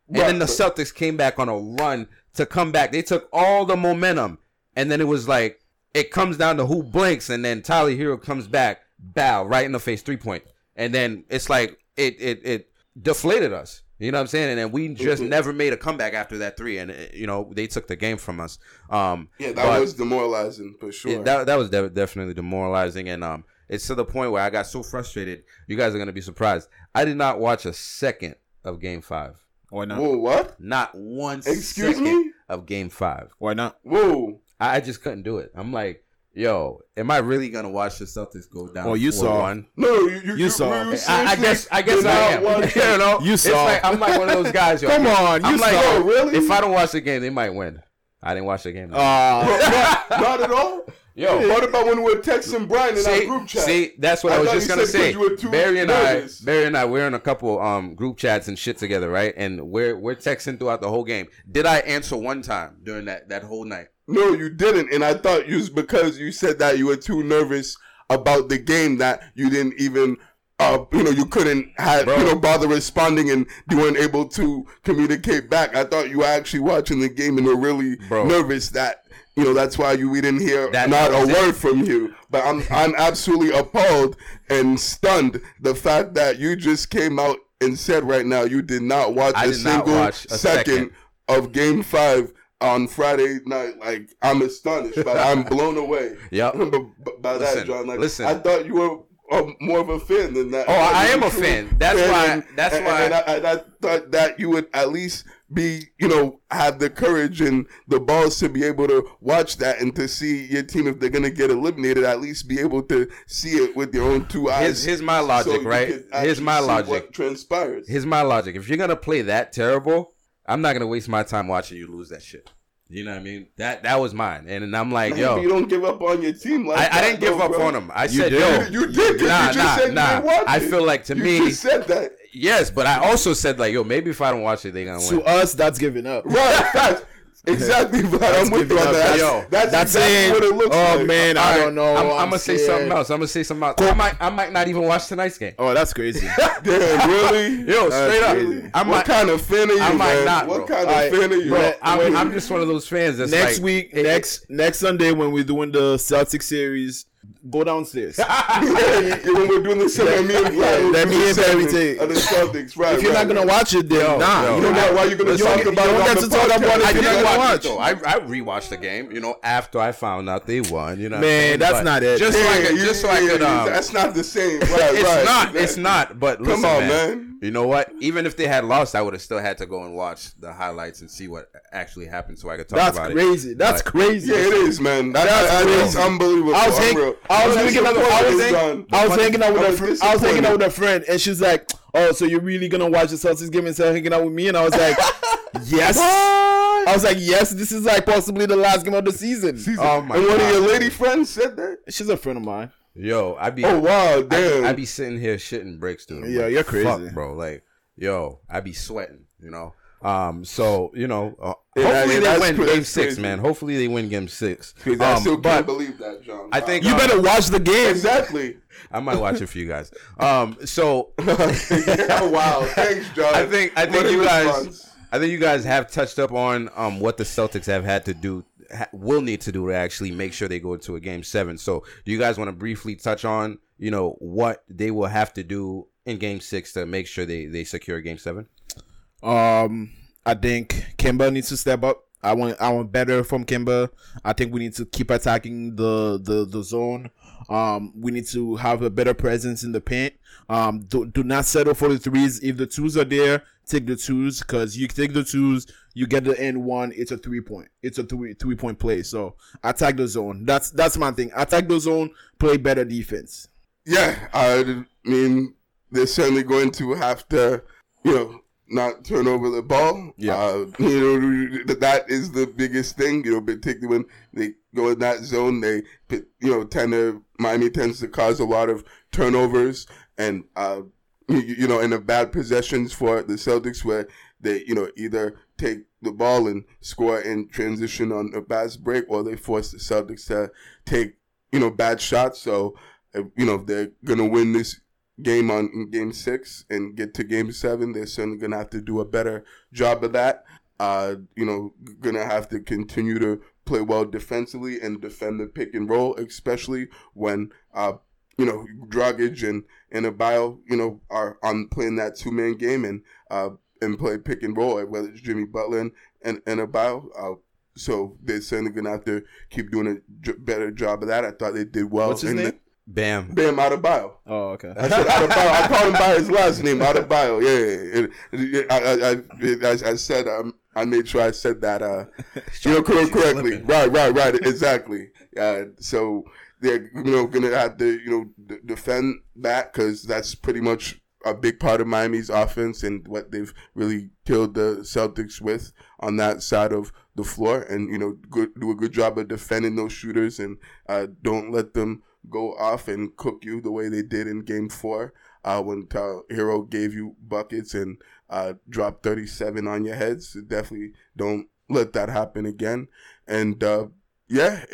yeah, yeah. And then the Celtics came back on a run to come back. They took all the momentum, and then it was like it comes down to who blinks, and then Tyler Herro comes back, bow right in the face, three point, and then it's like it it it deflated us. You know what I'm saying? And then we just Mhm. never made a comeback after that three, and uh, you know they took the game from us. Um, Yeah, that was demoralizing for sure. it- that that was de- definitely demoralizing, and um, it's to the point where I got so frustrated. You guys are gonna be surprised. I did not watch a second of Game Five. Why not? Whoa, what? Not one Excuse second me? of Game Five. Why not? Whoa. I, I just couldn't do it. I'm like, yo, am I really gonna watch the Celtics go down? Oh, you saw. 4-1? No, you, you, You saw. you I, I guess I guess did I not am. watch (laughs) you know, You It's saw. like I'm like one of those guys. Yo. Come on, I'm you like, saw. yo, really? If I don't watch the game, they might win. I didn't watch the game. Uh, not, not at all. Yo. what about when we were texting Brian in our group chat? see, that's what I, I was just gonna say. you were too Barry and nervous. I, Barry and I, we're in a couple um group chats and shit together, right? And we're we're texting throughout the whole game. Did I answer one time during that that whole night? No, you didn't, and I thought you was because you said that you were too nervous about the game that you didn't even. Uh, you know, you couldn't have, Bro. you know, bother responding and you weren't able to communicate back. I thought you were actually watching the game and were really Bro. nervous that, you know, that's why you we didn't hear That- not a it. word from you. But I'm I'm absolutely appalled and stunned the fact that you just came out and said right now you did not watch I a single watch a second second. of Game Five on Friday night. Like I'm astonished, but I'm (laughs) blown away. Yep. (laughs) by, by that, Listen, John. Like, listen. I thought you were uh, more of a fan than that. Oh, thought I am a fan. That's why- and- that's and- why- And I, and I thought that you would at least be, you know, have the courage and the balls to be able to watch that and to see your team if they're gonna get eliminated. At least be able to see it with your own two eyes. Here's, here's my logic, you right? Here's my logic. What transpires? Here's my logic. If you're gonna play that terrible, I'm not gonna waste my time watching you lose that shit. You know what I mean? That that was mine, and I'm like, (laughs) yo, you don't give up on your team like I, I didn't give though, up bro. on them. I You said, did. yo, You, you did. 'cause nah, you just nah, said nah. I feel like to you me, just said that. yes, but I also said like, yo, maybe if I don't watch it, they're gonna to win. us, that's giving up. Right, facts. (laughs) Exactly, but I'm with you on up. that. Yo, That's, that's, that's exactly saying, what it looks oh like. man, I don't know. I'm, I'm, gonna say something else. I'm gonna say something else. I might, I might not even watch tonight's game. Oh, that's crazy. (laughs) Damn, (laughs) really? Yo, straight up. crazy. I what might, kind of fan are you, I might man? not, what bro. kind of Alright, fan are you? bro. I'm, I'm just one of those fans. That's next like, week, it- next next Sunday when we're doing the Celtics series, go downstairs. Yeah, when we're doing the segment, me and Vlad, Let me and Barry take- of the Celtics, right? if you're right, not gonna right. watch it, then Yo, nah. yo, you you know know why you're gonna You talk don't get- about you it don't get to talk about it. I did not watch watch. it though. I, I rewatched the game. You know, after I found out they won. You know, Man, that's But not it. Just so I you- just like I yeah, could. yeah, Um, that's not the same. Right, (laughs) it's not. It's not. But listen, Come on, man, man. You know what? Even if they had lost, I would have still had to go and watch the highlights and see what actually happened, so I could talk about it. That's about crazy. That's But- crazy. Yeah, it is, man. That, That's that, that's unbelievable. I was, I'm hang- I was hanging out. I was, hang- I was hanging out with I a was I was hanging out with a friend, and she's like, "Oh, so you're really gonna watch the Celtics game instead of hanging out with me?" And I was like, (laughs) "Yes." I was like, yes, this is like possibly the last game of the season. Oh my and one of your lady friends said that. She's a friend of mine. Yo, I be Oh wow, I, damn. I be sitting here shitting bricks, dude. I'm Yeah, like, you're crazy. fuck, bro. Like, yo, I be sweating, you know. Um, so you know, uh, Yeah, hopefully yeah, they win game six, man. Hopefully they win game six. 'Cause I Um, still can't believe that, John. I think You uh, better watch the game. exactly. (laughs) I might watch it for you guys. Um, so yeah, (laughs) wow. Thanks, John. I think I think What you guys. I think you guys have touched up on um what the Celtics have had to do ha- will need to do to actually make sure they go to a game 7. So, do you guys want to briefly touch on, you know, what they will have to do in game 6 to make sure they they secure game 7? Um, I think Kemba needs to step up. I want I want better from Kemba. I think we need to keep attacking the the the zone. Um, we need to have a better presence in the paint. Um, do, do not settle for the threes. If the twos are there, take the twos because you take the twos, you get the end one. It's a three point. It's a three three point play. So attack the zone. That's that's my thing. Attack the zone. Play better defense. Yeah, I mean, they're certainly going to have to, you know, not turn over the ball. Yeah. Uh, you know, that is the biggest thing, you know, particularly when they go in that zone, they, you know, tend to, Miami tends to cause a lot of turnovers and, uh, you, know, in the bad possessions for the Celtics where they, you know, either take the ball and score in transition on a fast break or they force the Celtics to take, you know, bad shots. So, you know, if they're going to win this game on game six and get to game seven, they're certainly going to have to do a better job of that. Uh, you know, going to have to continue to play well defensively and defend the pick and roll, especially when, uh, you know, Dragic and, and Abayo, you know, are on playing that two man game and, uh, and play pick and roll, whether it's Jimmy Butler and, and, and Abayo. Uh, so they're certainly going to have to keep doing a j- better job of that. I thought they did well. What's his in the- name? Bam. Bam Adebayo. Oh, okay. I said Adebayo. I called him by his last (laughs) name, Adebayo. Yeah, yeah. I, I, I, I, I said um, I made sure I said that. Uh, (laughs) you know, correctly. Right, right, right. Exactly. Uh, so they're you know gonna have to you know d- defend that because that's pretty much a big part of Miami's offense and what they've really killed the Celtics with on that side of the floor. And you know, good, do a good job of defending those shooters and uh, don't let them go off and cook you the way they did in Game Four uh, when Herro gave you buckets and uh, dropped 37 on your heads. Definitely don't let that happen again. And uh, yeah,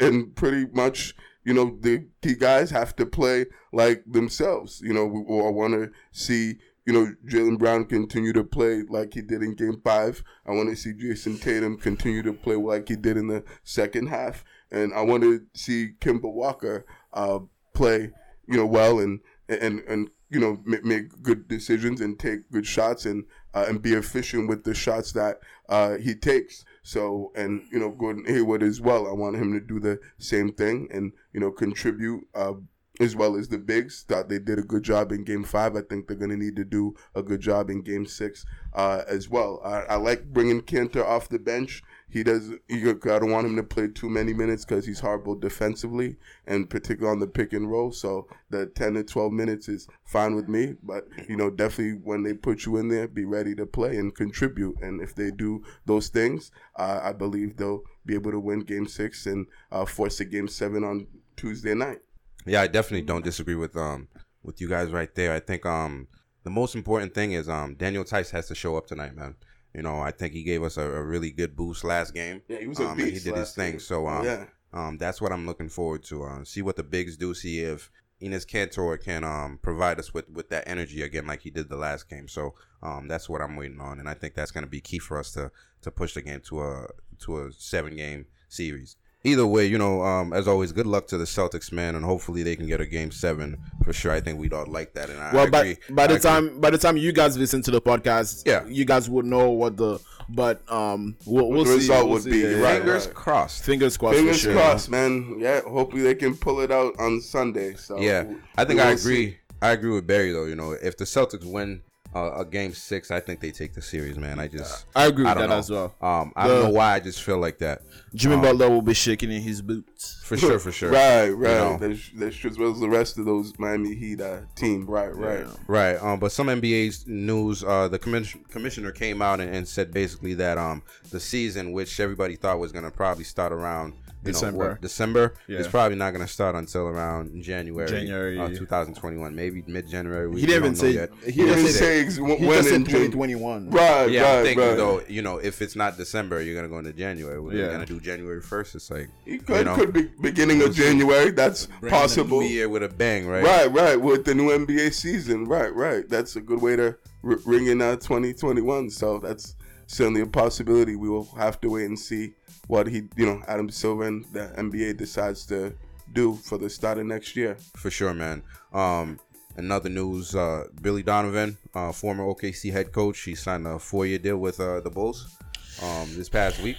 and pretty much, you know, the key guys have to play like themselves. You know, we, I want to see. You know, Jaylen Brown continue to play like he did in Game Five. I want to see Jayson Tatum continue to play like he did in the second half, and I want to see Kemba Walker uh, play, you know, well and and and you know make, make good decisions and take good shots and uh, and be efficient with the shots that uh, he takes. So and you know Gordon Hayward as well. I want him to do the same thing and you know contribute. Uh, as well as the bigs, thought they did a good job in Game Five. I think they're going to need to do a good job in Game Six uh, as well. I, I like bringing Kanter off the bench. He does. He, I don't want him to play too many minutes because he's horrible defensively, and particularly on the pick and roll. So the ten to twelve minutes is fine with me. But you know, definitely when they put you in there, be ready to play and contribute. And if they do those things, uh, I believe they'll be able to win Game Six and uh, force a Game Seven on Tuesday night. Yeah, I definitely don't disagree with um with you guys right there. I think um the most important thing is um Daniel Theis has to show up tonight, man. You know, I think he gave us a, a really good boost last game. Yeah, he was a um, and he beast did his thing. game. So um, Yeah. um that's what I'm looking forward to. Uh, see what the bigs do. See if Enes Kanter can um provide us with with that energy again, like he did the last game. So um that's what I'm waiting on, and I think that's going to be key for us to to push the game to a to a seven game series. Either way, you know, um, as always, good luck to the Celtics, man, and hopefully they can get a game seven for sure. I think we'd all like that, and I, well, I by, agree. by the agree. time by the time you guys listen to the podcast, Yeah. you guys would know what the but um we'll, we'll the see. result we'll would see, be, yeah, yeah, right, yeah. fingers crossed. Fingers crossed. Fingers sure. crossed, man. Yeah, hopefully they can pull it out on Sunday. So Yeah, I think I will see. agree. I agree with Barry though. You know, if the Celtics win uh, a game six, I think they take the series, man. I just I agree with don't that know. as well. Um, I The- don't know why. I just feel like that. Jimmy Um, Butler will be shaking in his boots. For sure, for (laughs) sure. Right, right. know. That's, true, as well as the rest of those Miami Heat uh, team. Right, right. Right. Um, but some NBA news, uh, the commission- commissioner came out and, and said basically that um, the season, which everybody thought was going to probably start around you know, December. December, Yeah. is probably not going to start until around January, January. uh, 2021, maybe mid January. He didn't even say. He He didn't just say ex- when in 2021. Right, Yeah, right, I'm thinking right. though, you know, if it's not December, you're gonna go into January. We're Yeah. gonna do January first. It's like He could, you know, could be beginning of January. That's bring the possible. new year with a bang, right? Right, right. With the new NBA season. Right, right. That's a good way to r- ring in uh, 2021. So that's certainly a possibility. We will have to wait and see what he, you know, Adam Silver and the NBA decides to do for the start of next year. for sure, man. Um, another news: uh, Billy Donovan, uh, former OKC head coach, he signed a four-year deal with uh, the Bulls um, this past week.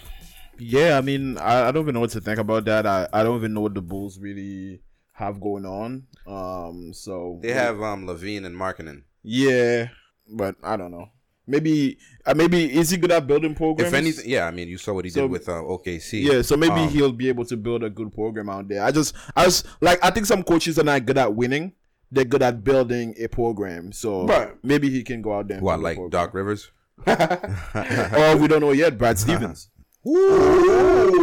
Yeah, I mean, I, I don't even know what to think about that. I, I don't even know what the Bulls really have going on. Um, so They have um, LaVine and Markkanen. yeah, but I don't know. Maybe, uh, maybe is he good at building programs? If anything, yeah, I mean, you saw what he So- did with uh, OKC. Yeah, so maybe Um, he'll be able to build a good program out there. I just, I just like, I think some coaches are not good at winning. They're good at building a program. So Right. maybe he can go out there. And What, like. Doc Rivers? (laughs) Oh, we don't know yet. Brad (laughs) Stevens. Ooh, Shots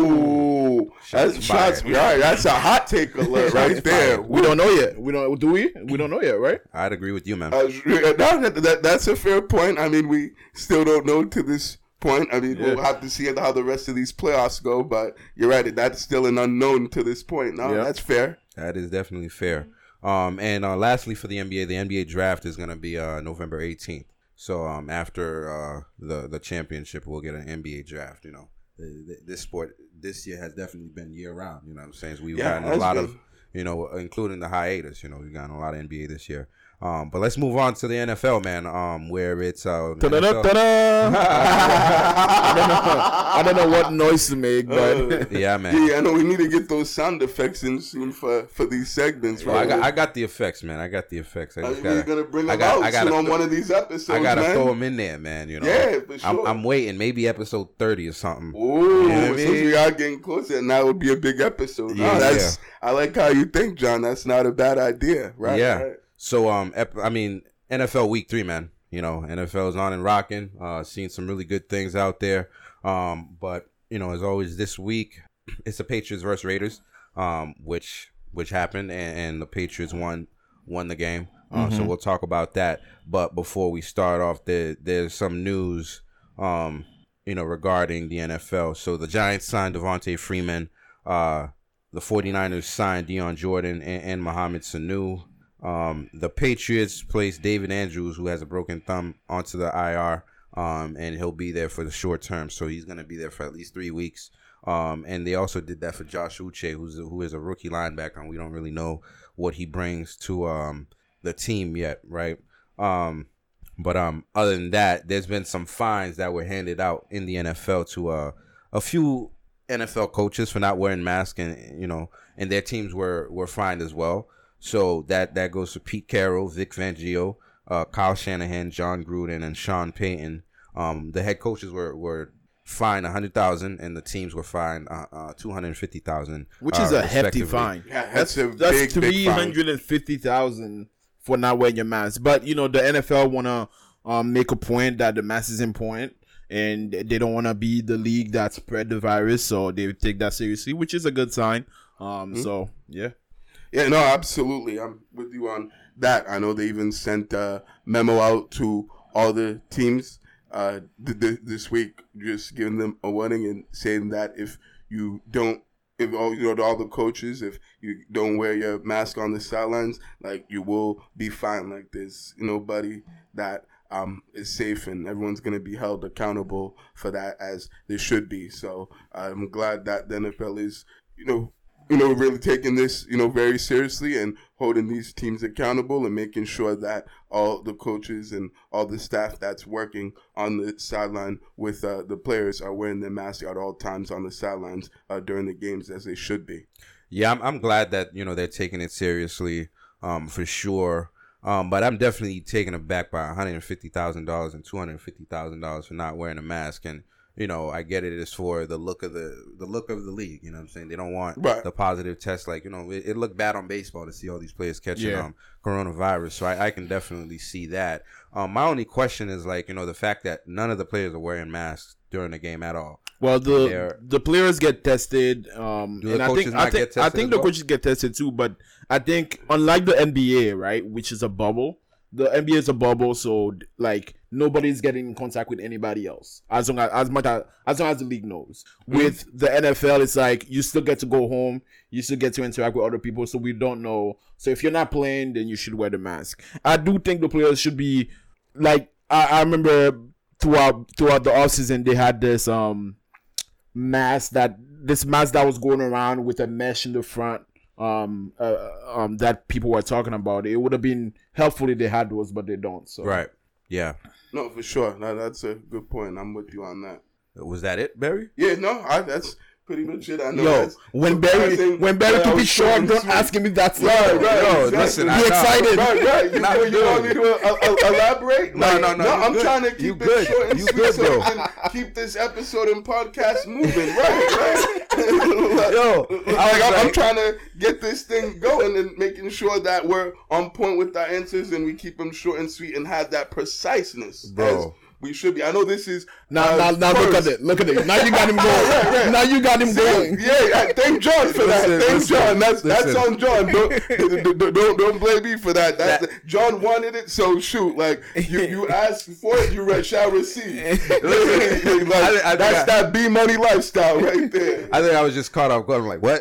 that's shots. fired. That's a hot take alert right there. we don't know yet. We don't. Do we? We don't know yet, right? I'd agree with you, man. Uh, (laughs) that, that, that's a fair point. I mean, we still don't know to this point. I mean, we'll have to see how the rest of these playoffs go. But you're right; that's still an unknown to this point. No, Yeah. that's fair. That is definitely fair. Um, and uh, lastly, for the NBA, the NBA draft is going to be uh, November 18th. So um, after uh, the the championship, we'll get an NBA draft. You know, Th- th- this sport this year has definitely been year round. You know what I'm saying? So we've Yeah, gotten a lot good. of, you know, including the hiatus. You know, we've gotten a lot of NBA this year. Um, but let's move on to the NFL, man. Um, where it's uh, the Ta-da, NFL ta-da. I don't know. I don't know what noise to make, but yeah, man. Yeah, I know we need to get those sound effects in soon for for these segments. Well, I got I got the effects, man. I got the effects. I Are just you gotta, gonna bring I them got- out I gotta soon on throw- one of these episodes? I gotta man? throw them in there, man. You know, Yeah, for I'm, sure. I'm waiting. Maybe episode thirty or something. Ooh, You know what I since mean? we are getting closer, and that would be a big episode. Yeah, Yeah, that's. I like how you think, John. That's not a bad idea, right? yeah. right. So um, ep- I mean NFL Week Three, man. You know, NFL's on and rocking. Uh, seen some really good things out there. Um, but you know, as always, this week (clears throat) it's the Patriots versus Raiders. Um, which which happened, and, and the Patriots won won the game. Uh, So we'll talk about that. But before we start off, there there's some news. Um, you know, regarding the NFL. So the Giants signed Devonta Freeman. Uh, the 49ers signed Dion Jordan and, and Mohamed Sanu. Um, the Patriots placed David Andrews, who has a broken thumb, onto the IR, um, and he'll be there for the short term. So he's going to be there for at least three weeks. Um, and they also did that for Josh Uche, who's a, who is a rookie linebacker, and we don't really know what he brings to um, the team yet, right? Um, but um, other than that, there's been some fines that were handed out in the NFL to uh, a few NFL coaches for not wearing masks, and you know, and their teams were were fined as well. So that that goes to Pete Carroll, Vic Fangio, uh, Kyle Shanahan, Jon Gruden, and Sean Payton. Um, the head coaches were were fined a hundred thousand, and the teams were fined uh, uh, two hundred fifty thousand, which is a hefty fine. Yeah, that's a That's big, three big fine. hundred and fifty thousand for not wearing your mask. But you know, the NFL wanna um, make a point that the mask is important, and they don't wanna be the league that spread the virus, so they take that seriously, which is a good sign. Um, Hmm? so yeah, Yeah, no, absolutely. I'm with you on that. I know they even sent a memo out to all the teams uh, th- th- this week, just giving them a warning and saying that if you don't, if all you know, all the coaches, if you don't wear your mask on the sidelines, like you will be fined. Like there's nobody that um, is safe, and everyone's going to be held accountable for that as they should be. So I'm glad that the NFL is, you know, you know, really taking this, you know, very seriously and holding these teams accountable and making sure that all the coaches and all the staff that's working on the sideline with uh, the players are wearing their mask at all times on the sidelines uh, during the games as they should be. Yeah, I'm, I'm glad that you know they're taking it seriously, um, for sure. Um, but I'm definitely taken aback by 150 thousand dollars and 250 thousand dollars for not wearing a mask. And you know, I get it. It's for the look of the the look of the league. You know what I'm saying? They don't want Right. the positive test. Like you know, it, it looked bad on baseball to see all these players catching Yeah. um coronavirus. So I, I can definitely see that. Um, my only question is like you know the fact that none of the players are wearing masks during the game at all. Well, the They're- the players get tested, um, Do the and I think not I think get tested I think the well? coaches get tested too. But I think unlike the NBA, right, which is a bubble, the NBA is a bubble, so like nobody's getting in contact with anybody else as long as as much as as long as the league knows. Mm-hmm. With the NFL, it's like you still get to go home, you still get to interact with other people, so we don't know. So if you're not playing, then you should wear the mask. I do think the players should be like I, I remember throughout throughout the offseason they had this um mask that this mask that was going around with a mesh in the front um uh, um that people were talking about it would have been helpful if they had those but they don't so Right. Yeah. No, for sure. No, that's a good point. I'm with you on that. Was that it, Barry? Yeah, no, I, that's pretty much it. I know. yo when Barry when Barry that keep it was short don't sweet. ask him if that's Right, right. Yo, exactly. listen, Be know. excited. Right, right. You, Not you, me good. to elaborate? No, Like, no, no, you I'm good. trying to keep You it good. short and You sweet good, so we can keep this episode and podcast moving. Right, (laughs) right. Yo, I, like, I'm, I'm trying to get this thing going and making sure that we're on point with our answers and we keep them short and sweet and have that preciseness, Bro. as we should be. I know this is now uh, now, now look at it look at it now you got him (laughs) going Right, right. now you got him going Yeah, yeah, thank John for that. Listen, Thank listen, John. That's that's on John. Don't, (laughs) don't, don't don't blame me for that. That's John wanted it, so shoot. Like you, you (laughs) asked for it, you re- shall receive. Like, I- I- that's I- that B money lifestyle right there. I think I was just caught off guard. I'm like, what?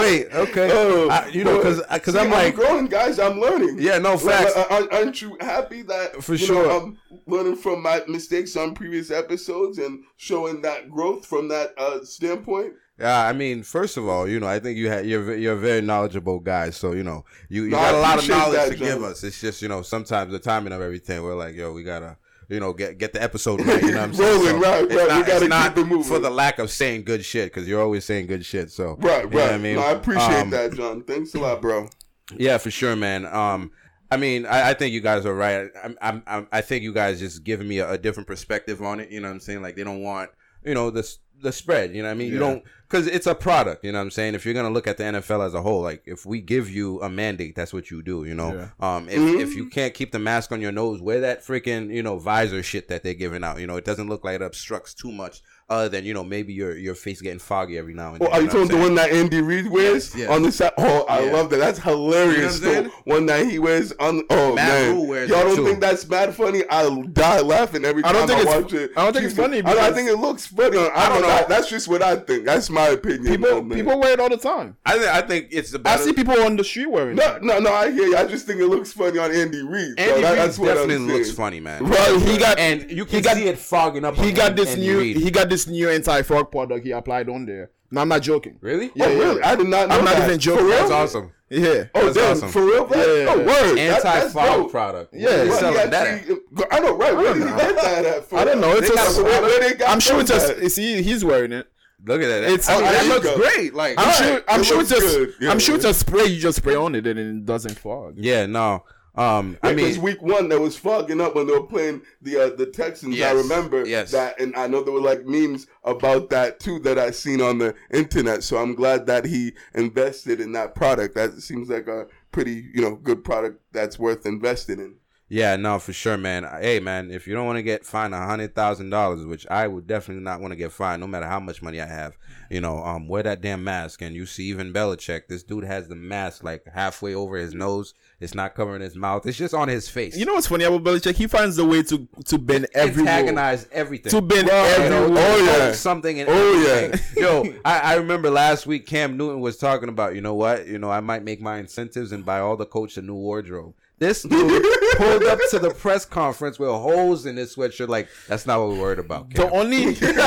Wait, okay. Oh, I- you know, because because I'm like, growing, guys. I'm learning. Yeah, no, Like, facts. uh, aren't- you happy that For you sure. I'm learning from my mistakes on previous episodes and showing that growth from that uh, standpoint. yeah. I mean, first of all, you know, I think you had you're you're a very knowledgeable guy, so you know, you, you No, got I a lot of knowledge that, to John. give us. It's just you know, sometimes the timing of everything, we're like, yo, we gotta. You know, get get the episode right. You know what I'm (laughs) saying? Rolling, right, it's right. We gotta it's not keep it moving. for the lack of saying good shit because you're always saying good shit. So Right, you know right. what I mean, No, I appreciate Um, that, John. Thanks a lot, bro. (clears throat) Yeah, for sure, man. Um, I mean, I, I think you guys are right. I'm, I'm, I'm, I think you guys just giving me a, a different perspective on it. You know what I'm saying? Like they don't want, you know, the the spread. You know what I mean? You don't because it's a product. You know what I'm saying? If you're gonna look at the NFL as a whole, like if we give you a mandate, that's what you do. You know, um, if Mhm. if you can't keep the mask on your nose, wear that freaking you know visor shit that they're giving out. You know, it doesn't look like it obstructs too much. Other than you know maybe your your face getting foggy every now and Oh, then. are you know what I'm talking the one that Andy Reid wears Yes, yes. on the side? Oh, I Yeah. love that. That's hilarious. You know what I'm one that he wears on. Oh Matt man, wears y'all don't too. think that's mad funny? I'll die laughing every I time I, don't think it's- watch it. I don't think it's funny me. I, I think it looks funny. I, I don't don't know. know. That- that's just what I think. That's my opinion. people man. people wear it all the time I think I think it's the I see people on the street wearing No, it no, no. I hear you. I just think it looks funny on Andy Reid. so Andy that- Reid that's what definitely looks funny, man. Well, he got and you he can got see it fogging up. he got this new he got this new anti-fog product he applied on there. No, I'm not joking. really? Yeah, oh, yeah. really? I did not know I'm not that. even joking. For real? That's awesome. Yeah. Oh, That's damn, awesome. for real? Yeah. Oh, word. Anti-fog dope. product. Yeah. Where they Well, Well, selling that actually- at? I know, right? Where did he get that at? For I don't know. It's They a, got Where, where they got I'm sure it's those a. at? Is he? He's wearing it. Look at that. It's- I mean, that looks go. great. Like, I'm Alright, sure. I'm it sure it's looks a. good. Yeah, I'm sure it's a spray. You just spray on it and it doesn't fog. yeah, no. Um, I Because mean, week one, that was fogging up when they were playing the uh, the Texans. I remember yes. that, and I know there were like memes about that too that I seen on the internet. So I'm glad that he invested in that product. That seems like a pretty you know good product that's worth investing in. yeah, no, for sure, man. Hey, man, if you don't want to get fined a hundred thousand dollars, which I would definitely not want to get fined, no matter how much money I have, you know, um, wear that damn mask. And you see, even Belichick, this dude has the mask like halfway over his nose. It's not covering his mouth. It's just on his face. You know what's funny about Belichick? He finds a way to to bend every rule. antagonize everything. To bend You every know, rule. Oh, yeah. something. In Oh, everything. Yo, (laughs) I, I remember last week Cam Newton was talking about, you know what? You know, I might make my incentives and buy all the coach a new wardrobe. This dude (laughs) pulled up to the press conference with holes in his sweatshirt. Like that's not what we're worried about. The only (laughs) you think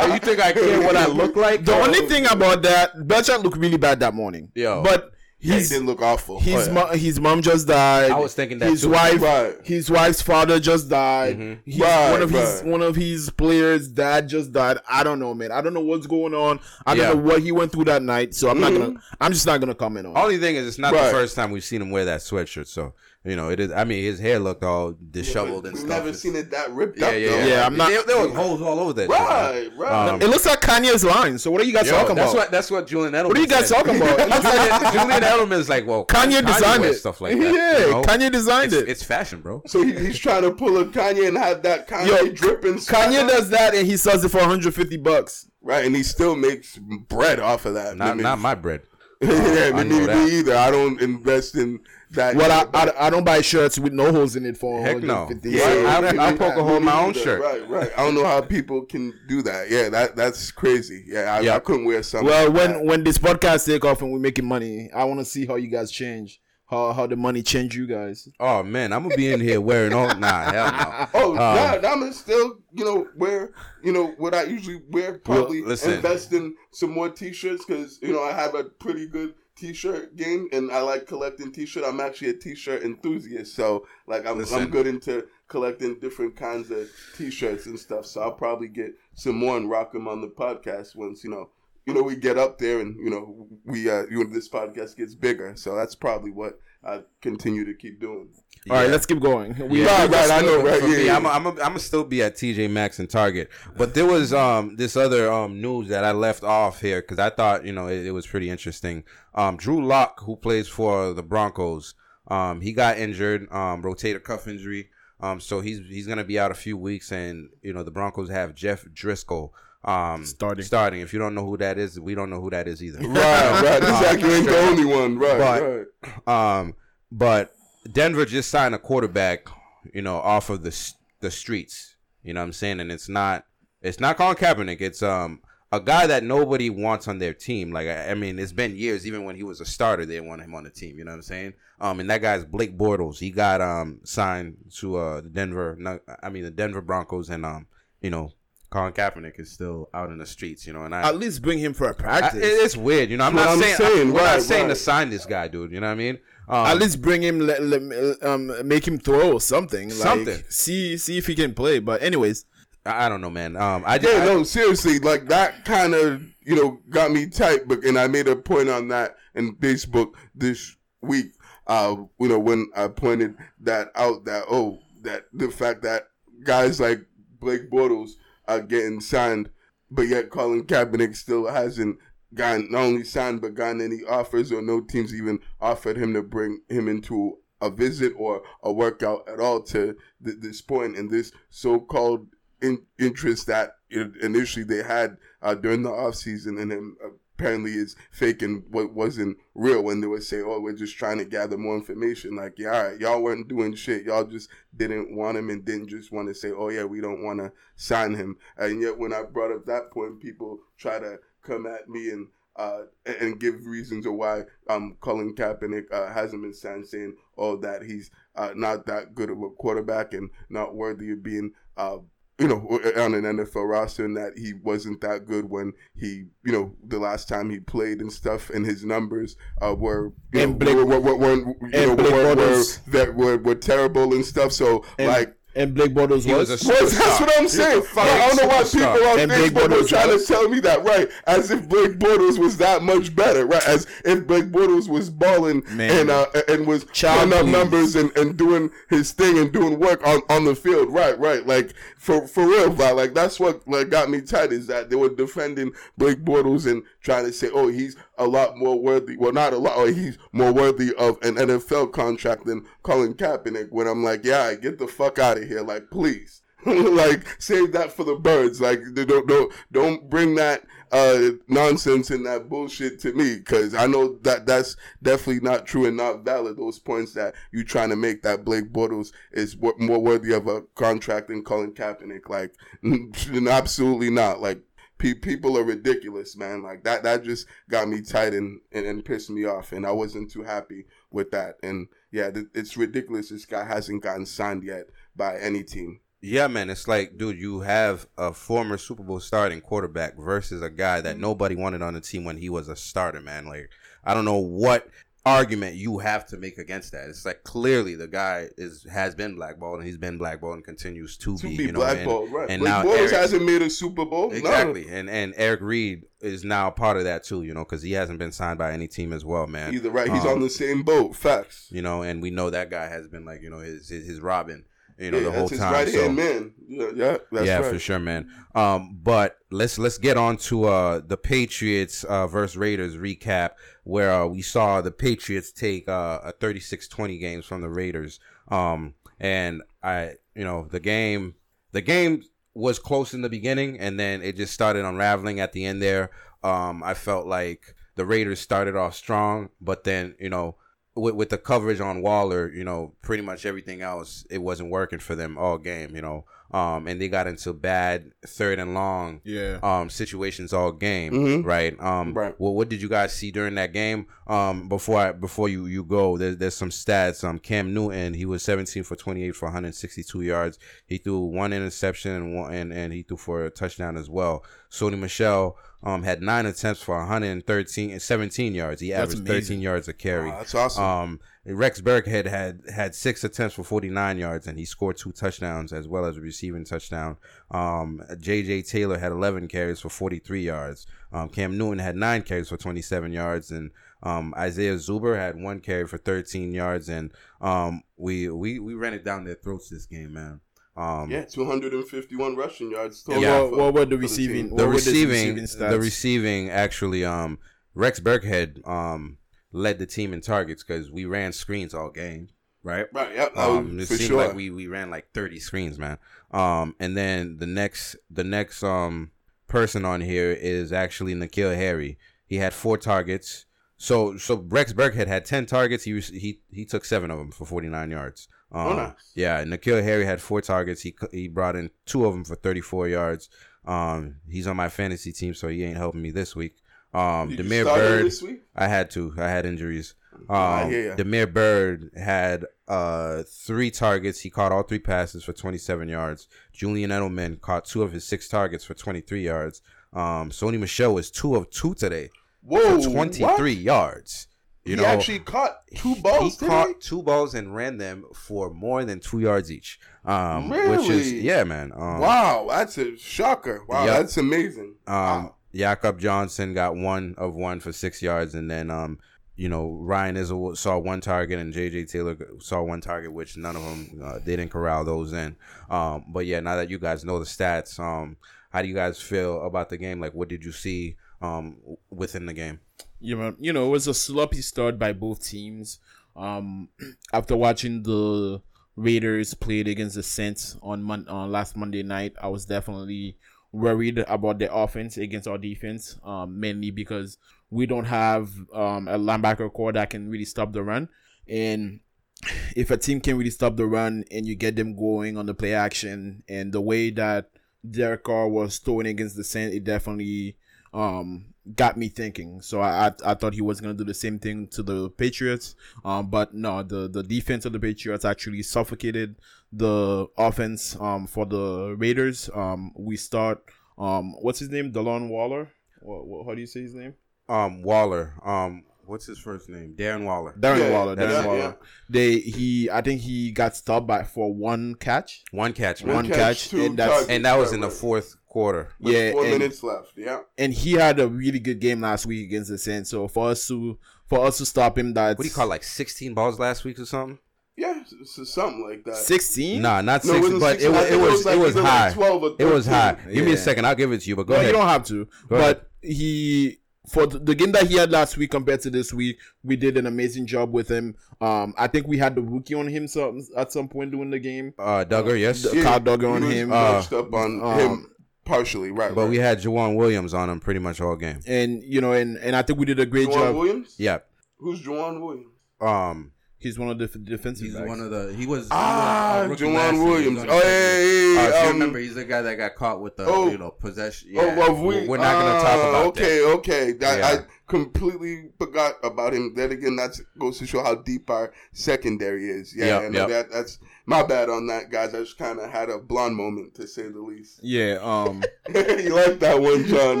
I care what I look like? the only thing about that Belichick looked really bad that morning. Yeah, but yeah, he didn't look awful. His Oh, yeah. mom, his mom just died. I was thinking that his too. wife, Right. his wife's father just died. He's Right, one of his one of his players' dad just died. I don't know, man. I don't know what's going on. I don't know what he went through that night. So I'm not Mhm. gonna. I'm just not gonna comment on. it. Only thing is, it's not Right. the first time we've seen him wear that sweatshirt. So you know, it is. I mean, his hair looked all disheveled and stuff. never It's- seen it that ripped Yeah, up. yeah, though. yeah. Yeah, I'm not- There, there was holes all over that. shit. Right, right. Um, It looks like Kanye's line. So what are you guys Yo, talking that's about? what that's what Julian Edelman. What are you guys said. talking (laughs) about? It looks like- Julian Edelman's like, well, Kanye designed wears it. stuff like that. Yeah, you know? Kanye designed it's, it. It's fashion, bro. So he, he's trying to pull a Kanye and have that Kanye Yo, dripping. Kanye does that and he sells it for 150 bucks. right, and he still makes bread off of that. Not not my bread. (laughs) yeah, me, know me, that. me either. I don't invest in that. Well, I, I, I don't buy shirts with no holes in it for Heck no. Yeah, So- I- I- I'll poke a hole in my own shirt. Right, right. I don't know how people can do that. Yeah, that that's crazy. Yeah, I, Yeah. I couldn't wear something. Well, like when that. when this podcast take off and we're making money, I want to see how you guys change, how how the money change you guys. Oh man, I'm gonna be in here wearing all. Nah, hell no. (laughs) Oh, Um, nah, I'm gonna still, you know, wear, you know, what I usually wear. Probably listen. invest in some more T-shirts because you know I have a pretty good T-shirt game, and I like collecting T-shirt. I'm actually a T-shirt enthusiast, so like I'm Listen. I'm good into collecting different kinds of T-shirts and stuff. So I'll probably get some more and rock them on the podcast once you know. You know, we get up there, and you know, we uh, you know, this podcast gets bigger. So that's probably what I continue to keep doing. All right, Yeah. let's keep going. We, Yeah. Right, right, I know, right? For Yeah, me, yeah. I'm i I'm a, I'm gonna still be at TJ Maxx and Target, but there was um this other um news that I left off here because I thought you know it, it was pretty interesting. Um, Drew Lock, who plays for the Broncos, um, he got injured, um, rotator cuff injury. Um, so he's he's gonna be out a few weeks, and you know the Broncos have Jeff Driskel. Um, Starting. starting. If you don't know who that is, we don't know who that is either. Right, right. This (laughs) Um, actually ain't the only one. Right, But- right. Um, but Denver just signed a quarterback, you know, off of the the streets. You know what I'm saying? And it's not it's not Colin Kaepernick. It's um a guy that nobody wants on their team. Like I, I mean, it's been years. Even when he was a starter, they didn't want him on the team. You know what I'm saying? Um, and that guy's Blake Bortles. He got um signed to uh the Denver. I mean the Denver Broncos, and um you know Colin Kaepernick is still out in the streets. You know, and I. at least bring him for a practice. it- it's weird, you know. I'm not what I'm saying, saying, we're not right, saying to sign this guy, dude. You know what I mean? Um, at least bring him, let, let- um, make him throw something. Like, Something. See, see if he can play. But anyways, I I don't know, man. Um, I just Yeah, I- seriously, like that kind of you know got me tight. But and I made a point on that in Facebook this week. Uh, you know when I pointed that out that oh that the fact that guys like Blake Bortles are getting signed, but yet Colin Kaepernick still hasn't gotten not only signed but gotten any offers or no teams even offered him to bring him into a visit or a workout at all to th- this point. and this so-called in- interest that initially they had uh, during the offseason and then apparently is fake and what wasn't real when they would say oh we're just trying to gather more information. Like yeah all right y'all weren't doing shit. Y'all just didn't want him and didn't just want to say oh yeah we don't want to sign him. And yet when i brought up that point people try to come at me and uh, and- give reasons of why um, Colin Kaepernick uh, hasn't been signed, saying, "Oh, that he's uh, not that good of a quarterback and not worthy of being, uh, you know, on an NFL roster, and that he wasn't that good when he, you know, the last time he played and stuff, and his numbers uh, were, you know, Blake- were, were, were, were, you know, were, were, that were, were terrible and stuff. So, and, like, and Blake Bortles He was. was a well, that's what I'm saying. I don't know why superstar. people on And Blake Facebook are trying was. to tell me that, right? As if Blake Bortles was that much better, right? As if Blake Bortles was balling Man. and uh, and was Child putting up numbers and, and doing his thing and doing work on, on the field, right? Right? Like for for real, right? Like that's what like got me tight is that they were defending Blake Bortles and trying to say, oh, he's a lot more worthy. Well, not a lot. Or he's more worthy of an NFL contract than Colin Kaepernick. When I'm like, yeah, get the fuck out of here, like please. (laughs) like save that for the birds. Like don't don't don't bring that uh nonsense and that bullshit to me because I know that that's definitely not true and not valid. Those points that you trying to make that Blake Bortles is more worthy of a contract than Colin Kaepernick. Like (laughs) absolutely not. Like pe- people are ridiculous, man. Like that that just got me tight and, and and pissed me off, and I wasn't too happy with that. And yeah, th- it's ridiculous. This guy hasn't gotten signed yet by any team. Yeah, man, it's like, dude, you have a former Super Bowl starting quarterback versus a guy that mm-hmm. nobody wanted on the team when he was a starter, man. Like, I don't know what. Argument you have to make against that. It's like clearly the guy is has been blackballed and he's been blackballed and continues to, to be. be you know, and- blackballed, right? and Blake now Bortles Eric- hasn't made a Super Bowl. No. Exactly, and and Eric Reid is now part of that too. You know, because he hasn't been signed by any team as well, man. Either right, he's Um, on the same boat. Facts. You know, and we know that guy has been like you know his his, his Robin. You know, yeah, the whole time. right so- man. Yeah, yeah, right. for sure, man. Um, but let's let's get on to uh the Patriots uh versus Raiders recap where uh, we saw the Patriots take uh, a 36-20 games from the Raiders. Um, and I, you know, the game the game was close in the beginning and then it just started unraveling at the end there. Um, I felt like the Raiders started off strong, but then you know with, with the coverage on Waller, you know, pretty much everything else, it wasn't working for them all game, you know. Um, and they got into bad third and long Yeah. um situations all game, Mhm. right? Um, Right. Well, what did you guys see during that game? Um, before I before you you go, there's there's some stats. Um, Cam Newton, he was 17 for 28 for 162 yards. He threw one interception and one and, and he threw for a touchdown as well. Sony Michel um had nine attempts for 113 and 17 yards. He averaged 13 yards a carry. Wow, that's awesome. Um, Rex Burkhead had had six attempts for 49 yards, and he scored two touchdowns as well as a receiving touchdown. Um, J.J. Taylor had 11 carries for 43 yards. Um, Cam Newton had nine carries for 27 yards, and um, Isaiah Zuber had one carry for 13 yards. And um, we we we ran it down their throats this game, man. Um, yeah, 251 rushing yards. Yeah, total what, for- what were the for receiving? team. what the receiving, stats? the receiving actually, um, Rex Burkhead um led the team in targets because we ran screens all game, right? Right, yeah, that was Um, it for seemed sure. like we, we ran like 30 screens, man. Um, and then the next the next um person on here is actually N'Keal Harry. He had four targets. So so Rex Burkhead had 10 targets. He he he took seven of them for 49 yards. Um, Oh, nice. Yeah, N'Keal Harry had four targets. He he brought in two of them for 34 yards. Um, he's on my fantasy team, so he ain't helping me this week. Um, Did you Damiere Byrd. this week? I had to. I had injuries. Um, hear ya. Damiere Byrd had uh three targets. He caught all three passes for 27 yards. Julian Edelman caught two of his six targets for 23 yards. Um, Sony Michel was two of two today Whoa, for 23 what? yards. You he know, actually caught two balls. He caught two balls and ran them for more than two yards each. Um, which is Really? yeah, man. Um, wow, that's a shocker. Wow, Yep. that's amazing. Um, wow. Jakob Johnson got one of one for six yards, and then um, you know Ryan Izzo saw one target, and JJ Taylor saw one target, which none of them uh, they didn't corral those in. Um, but yeah, now that you guys know the stats, um, how do you guys feel about the game? Like, what did you see um within the game? You know, you know, it was a sloppy start by both teams. Um, (clears throat) after watching the Raiders played against the Saints on mon- on last Monday night, I was definitely worried about the offense against our defense. Um, mainly because we don't have um a linebacker core that can really stop the run, and (sighs) if a team can really stop the run and you get them going on the play action and the way that Derek Carr was throwing against the Saints, it definitely um got me thinking. So I, I I thought he was gonna do the same thing to the Patriots. Um, but no, the the defense of the Patriots actually suffocated the offense um for the Raiders. Um, we start um what's his name? Delon Waller. What, what how do you say his name? Um, Waller. Um, what's his first name? Darren Waller. Darren Yeah, Waller. Darren yeah, Waller. yeah. They he I think he got stopped by for one catch. One catch, man. One catch, two and that's- and that was in the fourth quarter. With yeah, four and- minutes left. Yeah, and he had a really good game last week against the Saints. So for us to for us to stop him, that's What do you call like 16 balls last week or something? yeah, so something like that. sixteen? Nah, not No, 16, but 16. it I was it was like it was either like high. 12 or It was high. Give me a second. I'll give it to you. But go no, ahead. you don't have to. Go but he for the, the game that he had last week compared to this week, we did an amazing job with him. Um, I think we had the rookie on him some at some point during the game. Uh, Dugger, yes. the- Kyle Dugger on him. matched Uh, up on um, him partially, right? but right. we had Jawan Williams on him pretty much all game. And you know, and and I think we did a great Juwan job. Williams. Yeah. Who's Juwan Williams? Um, He's one of the def- defensive. He's backs. one of the. He was. he Ah, was a Jawan Williams. Oh on yeah, the- yeah, Uh, yeah. you um, remember, he's the guy that got caught with the Oh. you know possession. Oh, well, we, we're not gonna talk uh, about okay, that. okay. That, Yeah. I completely forgot about him. Then again, that goes to show how deep our secondary is. Yeah, Yep, yep. that. That's my bad on that, guys. I just kind of had a blonde moment, to say the least. (laughs) Yeah. Um. (laughs) you like that one, John?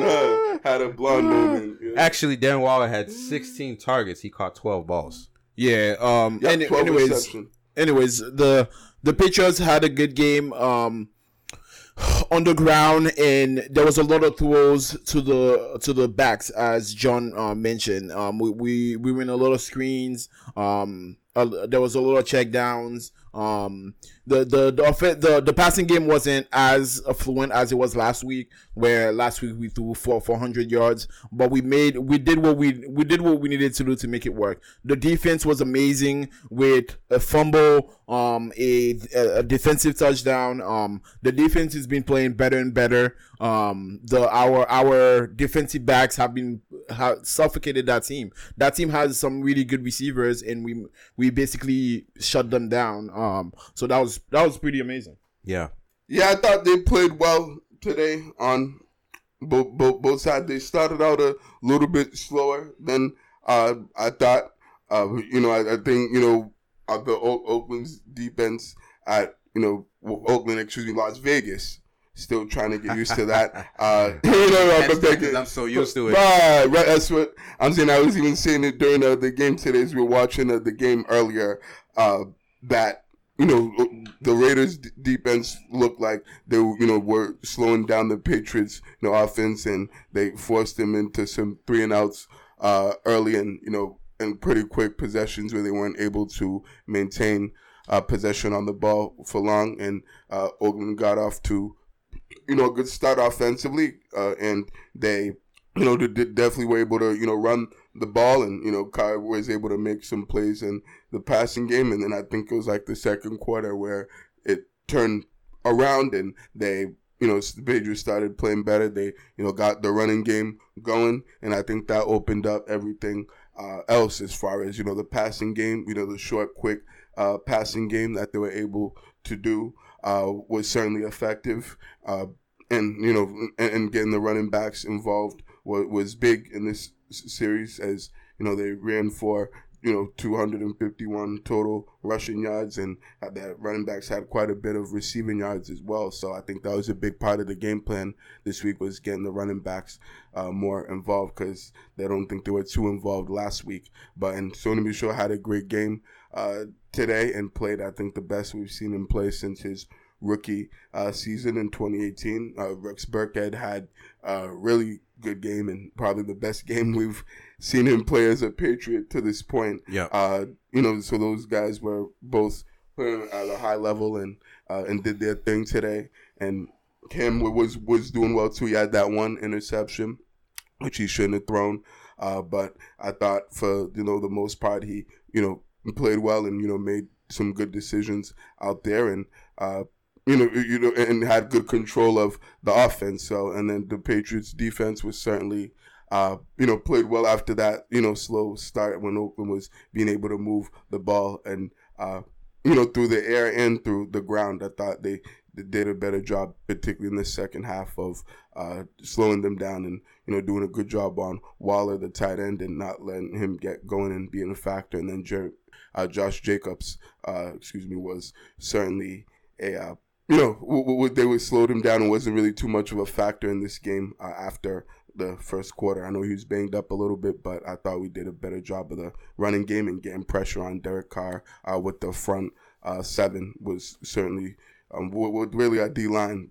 Huh? Had a blonde (laughs) moment. Yeah. Actually, Darren Waller had 16 targets. He caught 12 balls. Yeah. Um. Yep, any- anyways, reception. anyways, the the Patriots had a good game um on the ground and there was a lot of throws to the to the backs as John uh, mentioned. Um we, we we win a lot of screens. Um uh, there was a lot of check downs. Um the the the, offen- the the passing game wasn't as fluent as it was last week where last week we threw for 400 yards but we made we did what we we did what we needed to do to make it work. The defense was amazing with a fumble um a, a defensive touchdown. Um the defense has been playing better and better. Um the our our defensive backs have been have suffocated that team. That team has some really good receivers and we we basically shut them down. Um so that was that was pretty amazing Yeah. Yeah, I thought they played well today on both both, both sides. They started out a little bit slower than uh, I thought. Uh, you know, I, I think you know uh, the o- Oakland's defense at you know Oakland, excuse me, Las Vegas. Still trying to get used to that. (laughs) Uh, (laughs) you know, That's but they- because I'm so used to it. Right, right. That's what I'm saying. I was even saying it during uh, the game today as we were watching uh, the game earlier. Uh, that you know the Raiders' defense looked like they you know were slowing down the Patriots you know offense, and they forced them into some three and outs uh, early, and you know and pretty quick possessions where they weren't able to maintain uh, possession on the ball for long, and uh, Oakland got off to you know a good start offensively, uh, and they you know they definitely were able to you know run the ball, and you know Kai was able to make some plays in the passing game, and then I think it was like the second quarter where it turned around and they you know the Patriots started playing better. They you know got the running game going, and I think that opened up everything uh, else as far as you know the passing game. You know the short, quick uh, passing game that they were able to do uh, was certainly effective. Uh, and you know, and, and getting the running backs involved was, big in this series, as you know they ran for you know 251 total rushing yards, and uh, that running backs had quite a bit of receiving yards as well. So I think that was a big part of the game plan this week was getting the running backs uh, more involved because they don't think they were too involved last week. But and Sony Michel had a great game uh, today and played I think the best we've seen him play since his rookie uh, season in 2018. Uh, Rex Burkhead had a really good game and probably the best game we've seen him play as a Patriot to this point. Yeah. Uh, you know, so those guys were both playing at a high level and uh, and did their thing today. And Cam was was doing well too. He had that one interception, which he shouldn't have thrown. Uh, but I thought for you know the most part he you know played well and you know made some good decisions out there and uh, you know you know and had good control of the offense. So and then the Patriots defense was certainly uh, you know played well after that you know slow start when Oakland was being able to move the ball and uh, you know through the air and through the ground. I thought they they did a better job, particularly in the second half, of uh, slowing them down and you know doing a good job on Waller, the tight end, and not letting him get going and being a factor. And then Jer- uh, Josh Jacobs, uh, excuse me, was certainly a uh, you know w- w- they would slowed him down and wasn't really too much of a factor in this game uh, after the first quarter. I know he was banged up a little bit, but I thought we did a better job of the running game and getting pressure on Derek Carr uh, with the front uh, seven was certainly um, what, what really our D line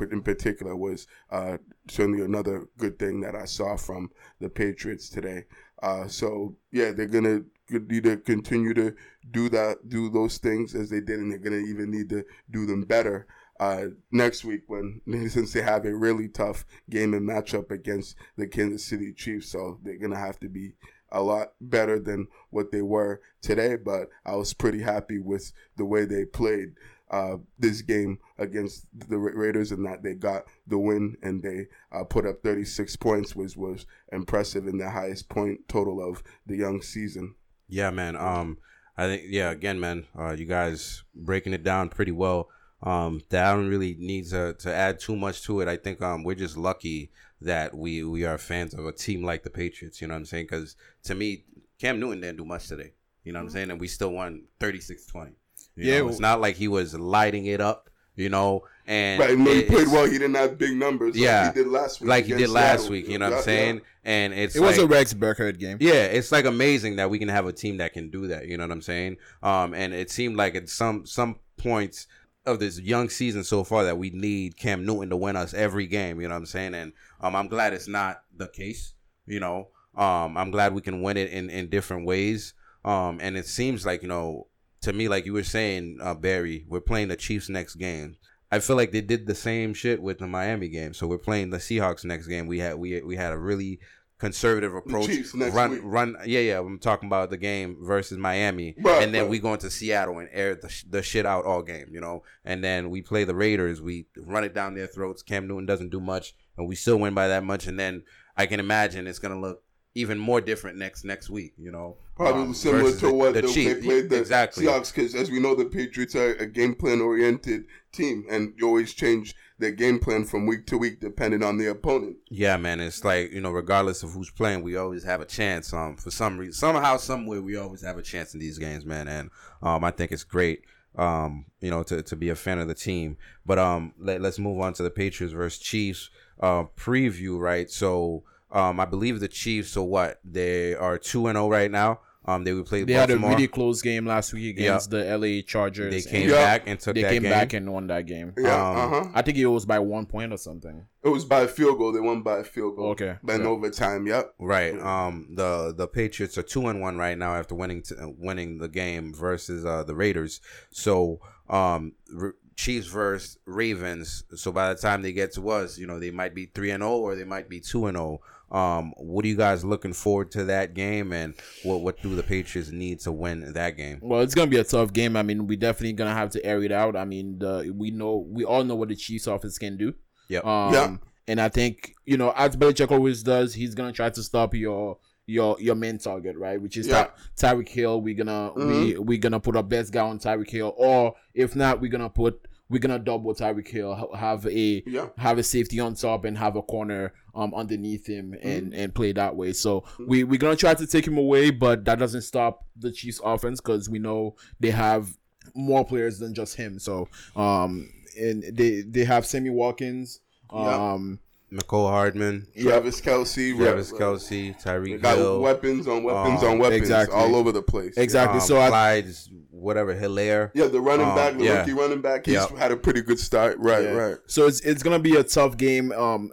in particular was uh, certainly another good thing that I saw from the Patriots today. Uh, so yeah, they're gonna need to continue to do that, do those things as they did, and they're gonna even need to do them better uh, next week when (laughs) since they have a really tough game and matchup against the Kansas City Chiefs. So they're gonna have to be a lot better than what they were today. But I was pretty happy with the way they played uh, this game against the Raiders and that they got the win and they uh, put up 36 points, which was impressive and the highest point total of the young season. Yeah, man. Um, I think yeah. Again, man, uh, you guys breaking it down pretty well. Um, that I don't really need to, to add too much to it. I think um, we're just lucky that we we are fans of a team like the Patriots. You know what I'm saying? Because to me, Cam Newton didn't do much today. You know what I'm saying? And we still won 36-20. You Yeah, know, it's not like he was lighting it up. You know, and Right, when he played well, he didn't have big numbers. Yeah. like he did last week. like he did last Seattle. week. You know what I'm saying? And it's It was a like- Rex Burkhead game. yeah, it's like amazing that we can have a team that can do that. You know what I'm saying? Um, and it seemed like at some some points of this young season so far that we need Cam Newton to win us every game. You know what I'm saying? And um, I'm glad it's not the case. You know, um, I'm glad we can win it in in different ways. Um, and it seems like you know to me, like you were saying, uh, Barry, we're playing the Chiefs next game. I feel like they did the same shit with the Miami game. So we're playing the Seahawks next game. We had we we had a really conservative approach. Run week. run yeah yeah. I'm talking about the game versus Miami, Right, and then right. we go into Seattle and air the, the shit out all game, you know. And then we play the Raiders. We run it down their throats. Cam Newton doesn't do much, and we still win by that much. And then I can imagine it's gonna look even more different next next week, you know. Probably um, similar to what the, Chiefs. they played the exactly. Seahawks, because as we know, the Patriots are a game plan oriented team, and you always change their game plan from week to week depending on the opponent. Yeah, man. It's like you know, regardless of who's playing, we always have a chance. Um, for some reason, somehow, somewhere, we always have a chance in these games, man. And um, I think it's great. Um, you know, to, to be a fan of the team. But um, let, let's move on to the Patriots versus Chiefs uh preview, right? So um, I believe the Chiefs. So what? They are two and zero right now. Um, they would play They had a really close game last week against the LA Chargers. they came Yeah. back and took They that came game. back and won that game. Yeah, Um, uh huh. I think it was by one point or something. It was by a field goal. They won by a field goal. Okay. Then Yeah. overtime. Yep. Right. Um. The the Patriots are two and one right now after winning t- uh, winning the game versus uh, the Raiders. So um, R- Chiefs versus Ravens. So by the time they get to us, you know, they might be three and zero or they might be two and zero. Um. What are you guys looking forward to that game, and what what do the Patriots need to win that game? Well, it's gonna be a tough game. I mean, we definitely gonna have to air it out. I mean, the we know we all know what the Chiefs offense can do. Yep. Um, Yeah. And I think you know, as Belichick always does, he's gonna try to stop your your your main target, right? Which is Yeah. Ty- Tyreek Hill. We're gonna we Mhm. we're gonna put our best guy on Tyreek Hill, or if not, we're gonna put we're gonna double Tyreek Hill, have a Yeah. have a safety on top and have a corner um underneath him and and play that way. So we we're gonna try to take him away, but that doesn't stop the Chiefs offense because we know they have more players than just him. So um and they they have Sammy Watkins. Um Mecole Hardman, Travis Kelce. Travis Re- Kelce, They Tyreek got Hill, weapons on weapons Um, on weapons exactly. all over the place. exactly. um, so I Clyde's whatever Helaire. Yeah, the running Um, back, the yeah. rookie running back, he's Yeah. had a pretty good start. Right, Yeah. right. So it's it's gonna be a tough game. Um,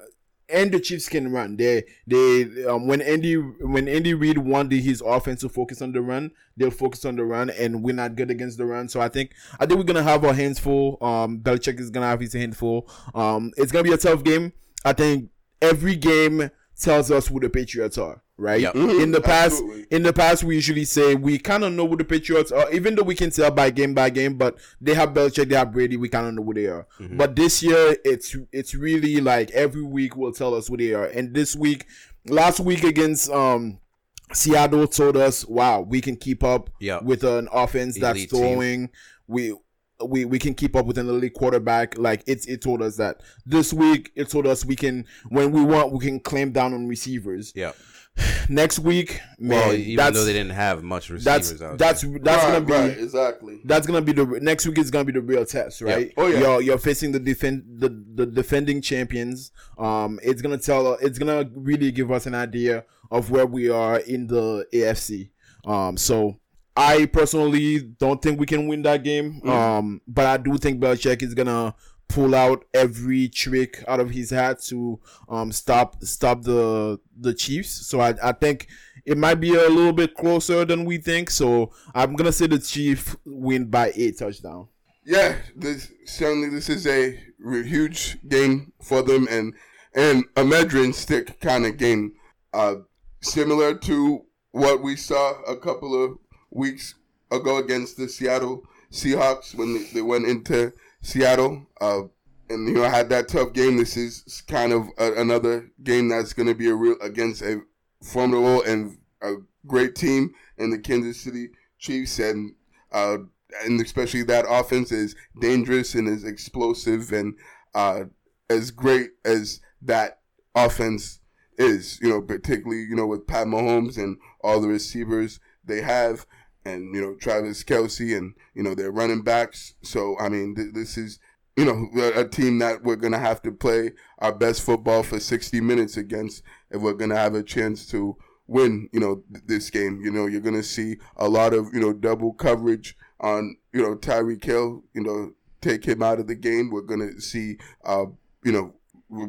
and the Chiefs can run. They they um when Andy when Andy Reid wanted his offense to focus on the run, they'll focus on the run, and we're not good against the run. So I think I think we're gonna have our hands full. Um, Belichick is gonna have his hands full. Um, it's gonna be a tough game. I think every game tells us who the Patriots are. Right Yep. Mhm, in the past, absolutely. in the past, we usually say we kind of know who the Patriots are, even though we can tell by game by game. But they have Belichick, they have Brady, we kind of know who they are. But this year, it's it's really like every week will tell us who they are. And this week, last week against um Seattle, told us, wow, we can keep up Yeah. with an offense that's Elite team. throwing. We. We, we can keep up with an elite quarterback. Like it's it told us that this week. It told us we can when we want we can clamp down on receivers. Yeah. (sighs) Next week, man, well, even that's though they didn't have much receivers that's out that's there. that's right, gonna be right, exactly. that's gonna be the next week is gonna be the real test, right? Oh, yeah. You're you're facing the defend the, the defending champions. Um, it's gonna tell it's gonna really give us an idea of where we are in the AFC. Um, so I personally don't think we can win that game. Mm. Um, but I do think Belichick is gonna pull out every trick out of his hat to um stop stop the the Chiefs. So I I think it might be a little bit closer than we think. So I'm gonna say the Chiefs win by eight touchdown. Yeah, this certainly this is a re- huge game for them and and a measuring stick kind of game, uh, similar to what we saw a couple of weeks ago against the Seattle Seahawks when they, they went into Seattle. Uh, and you know had that tough game. This is kind of a, another game that's going to be a real against a formidable and a great team in the Kansas City Chiefs, and uh, and especially that offense is dangerous and is explosive and uh, as great as that offense is, you know, particularly you know with Pat Mahomes and all the receivers they have, and you know Travis Kelce and you know their running backs. So I mean, th- this is you know a, team that we're gonna have to play our best football for sixty minutes against if we're gonna have a chance to win. You know th- this game. You know you're gonna see a lot of you know double coverage on you know Tyreek Hill. You know take him out of the game. We're gonna see uh you know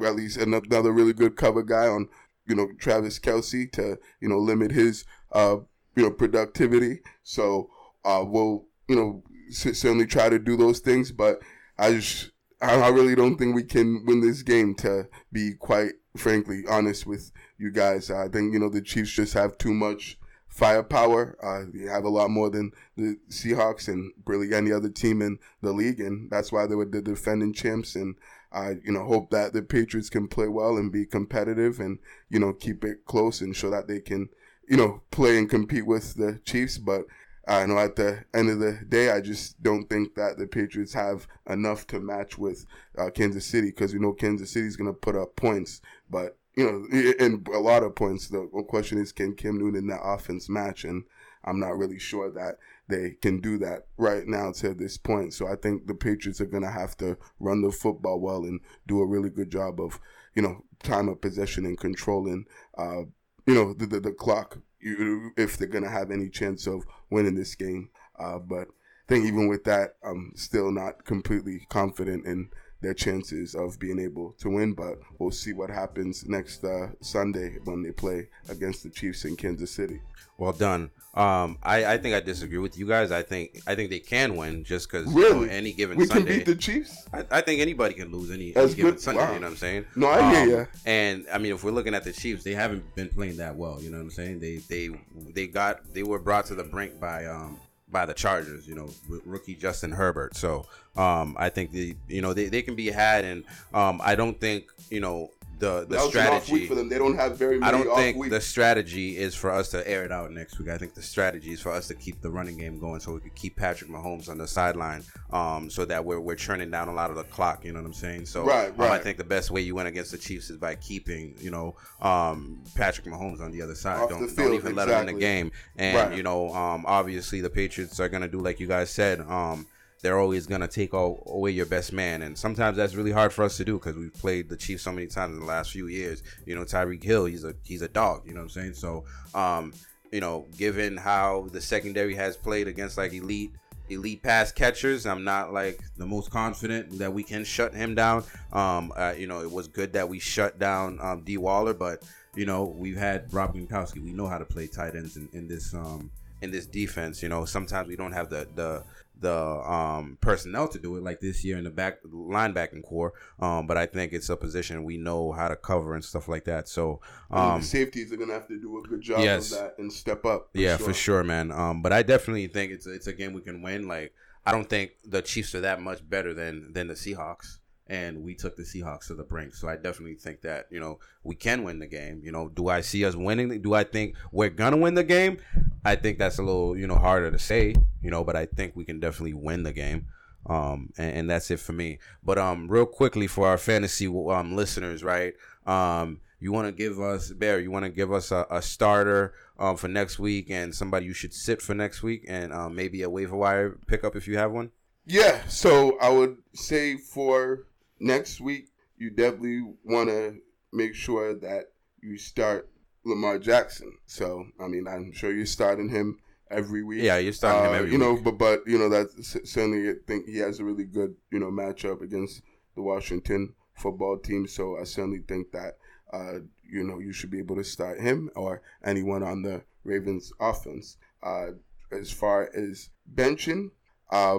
at least another really good cover guy on you know Travis Kelce to you know limit his uh you know productivity. So uh, we'll you know certainly try to do those things, but I just I really don't think we can win this game. To be quite frankly honest with you guys, I think you know the Chiefs just have too much firepower. Uh, they have a lot more than the Seahawks and really any other team in the league, and that's why they were the defending champs. And I, you know, hope that the Patriots can play well and be competitive, and you know, keep it close and show that they can you know, play and compete with the Chiefs. But I know at the end of the day, I just don't think that the Patriots have enough to match with uh, Kansas City because we know Kansas City is going to put up points. But, you know, and a lot of points. The question is, can Cam Newton and that offense match? And I'm not really sure that they can do that right now to this point. So I think the Patriots are going to have to run the football well and do a really good job of, you know, time of possession and controlling uh, you know the the, the clock you, if they're gonna have any chance of winning this game. Uh, but I think even with that, I'm still not completely confident in their chances of being able to win. But we'll see what happens next uh, Sunday when they play against the Chiefs in Kansas City. Well done. Um, I, I think I disagree with you guys. I think I think they can win just because really? you know, any given we Sunday. can beat the Chiefs. I, I think anybody can lose any, That's any given good. Sunday. Wow. You know what I'm saying? No, I hear Um, ya. And I mean, if we're looking at the Chiefs, they haven't been playing that well. You know what I'm saying? They they they got they were brought to the brink by um by the Chargers. You know, rookie Justin Herbert. So um I think the you know they, they can be had, and um I don't think you know the the that was an off strategy. week for them. They don't have very I don't think weeks. the strategy is for us to air it out next week. I think the strategy is for us to keep the running game going, so we could keep Patrick Mahomes on the sideline, um, so that we're we're churning down a lot of the clock. You know what I'm saying? So Right, um, I think the best way you win against the Chiefs is by keeping you know um, Patrick Mahomes on the other side. Off don't the don't field, even let him in the game. And Right. you know, um, obviously the Patriots are gonna do like you guys said. Um, they're always gonna take all, away your best man, and sometimes that's really hard for us to do because we've played the Chiefs so many times in the last few years. You know, Tyreek Hill, he's a he's a dog. You know what I'm saying? So, um, you know, given how the secondary has played against like elite elite pass catchers, I'm not like the most confident that we can shut him down. Um, uh, you know, it was good that we shut down um, D Waller, but you know, we've had Rob Gronkowski. We know how to play tight ends in, in this um in this defense. You know, sometimes we don't have the the the um personnel to do it like this year in the back linebacking core. Um, but I think it's a position we know how to cover and stuff like that. So um the safeties are gonna have to do a good job yes. of that and step up. yeah, for sure, man. Um, but I definitely think it's it's a game we can win. Like I don't think the Chiefs are that much better than than the Seahawks, and we took the Seahawks to the brink. So I definitely think that you know we can win the game. You know, do I see us winning? Do I think we're gonna win the game? I think that's a little you know harder to say. You know, but I think we can definitely win the game. Um, and, and that's it for me. But um, real quickly for our fantasy um listeners, right? Um, you want to give us Bear? You want to give us a, a starter um, for next week and somebody you should sit for next week and um, maybe a waiver wire pickup if you have one. Yeah, so I would say for next week, you definitely want to make sure that you start Lamar Jackson. So, I mean, I'm sure you're starting him every week. Yeah, you're starting him Uh, every You know, week. but but you know that's certainly I think he has a really good you know matchup against the Washington football team. So I certainly think that uh, you know you should be able to start him or anyone on the Ravens offense. Uh, as far as benching, uh,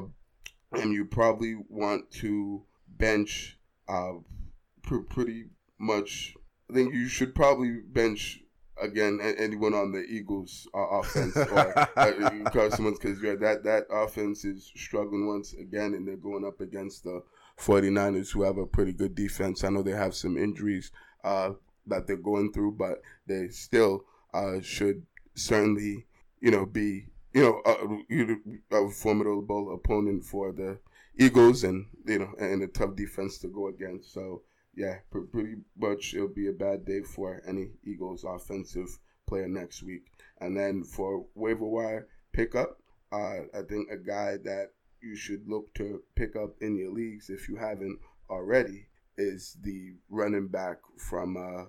and you probably want to bench uh, pr- pretty much. I think you should probably bench again anyone on the Eagles uh, offense or (laughs) uh, because because yeah, that that offense is struggling once again, and they're going up against the 49ers who have a pretty good defense. I know they have some injuries uh, that they're going through, but they still uh, should certainly you know be you know, a, a formidable opponent for the Eagles, and you know, and a tough defense to go against. So yeah, pretty much it'll be a bad day for any Eagles offensive player next week. And then for waiver wire pickup, uh, I think a guy that you should look to pick up in your leagues if you haven't already is the running back from uh,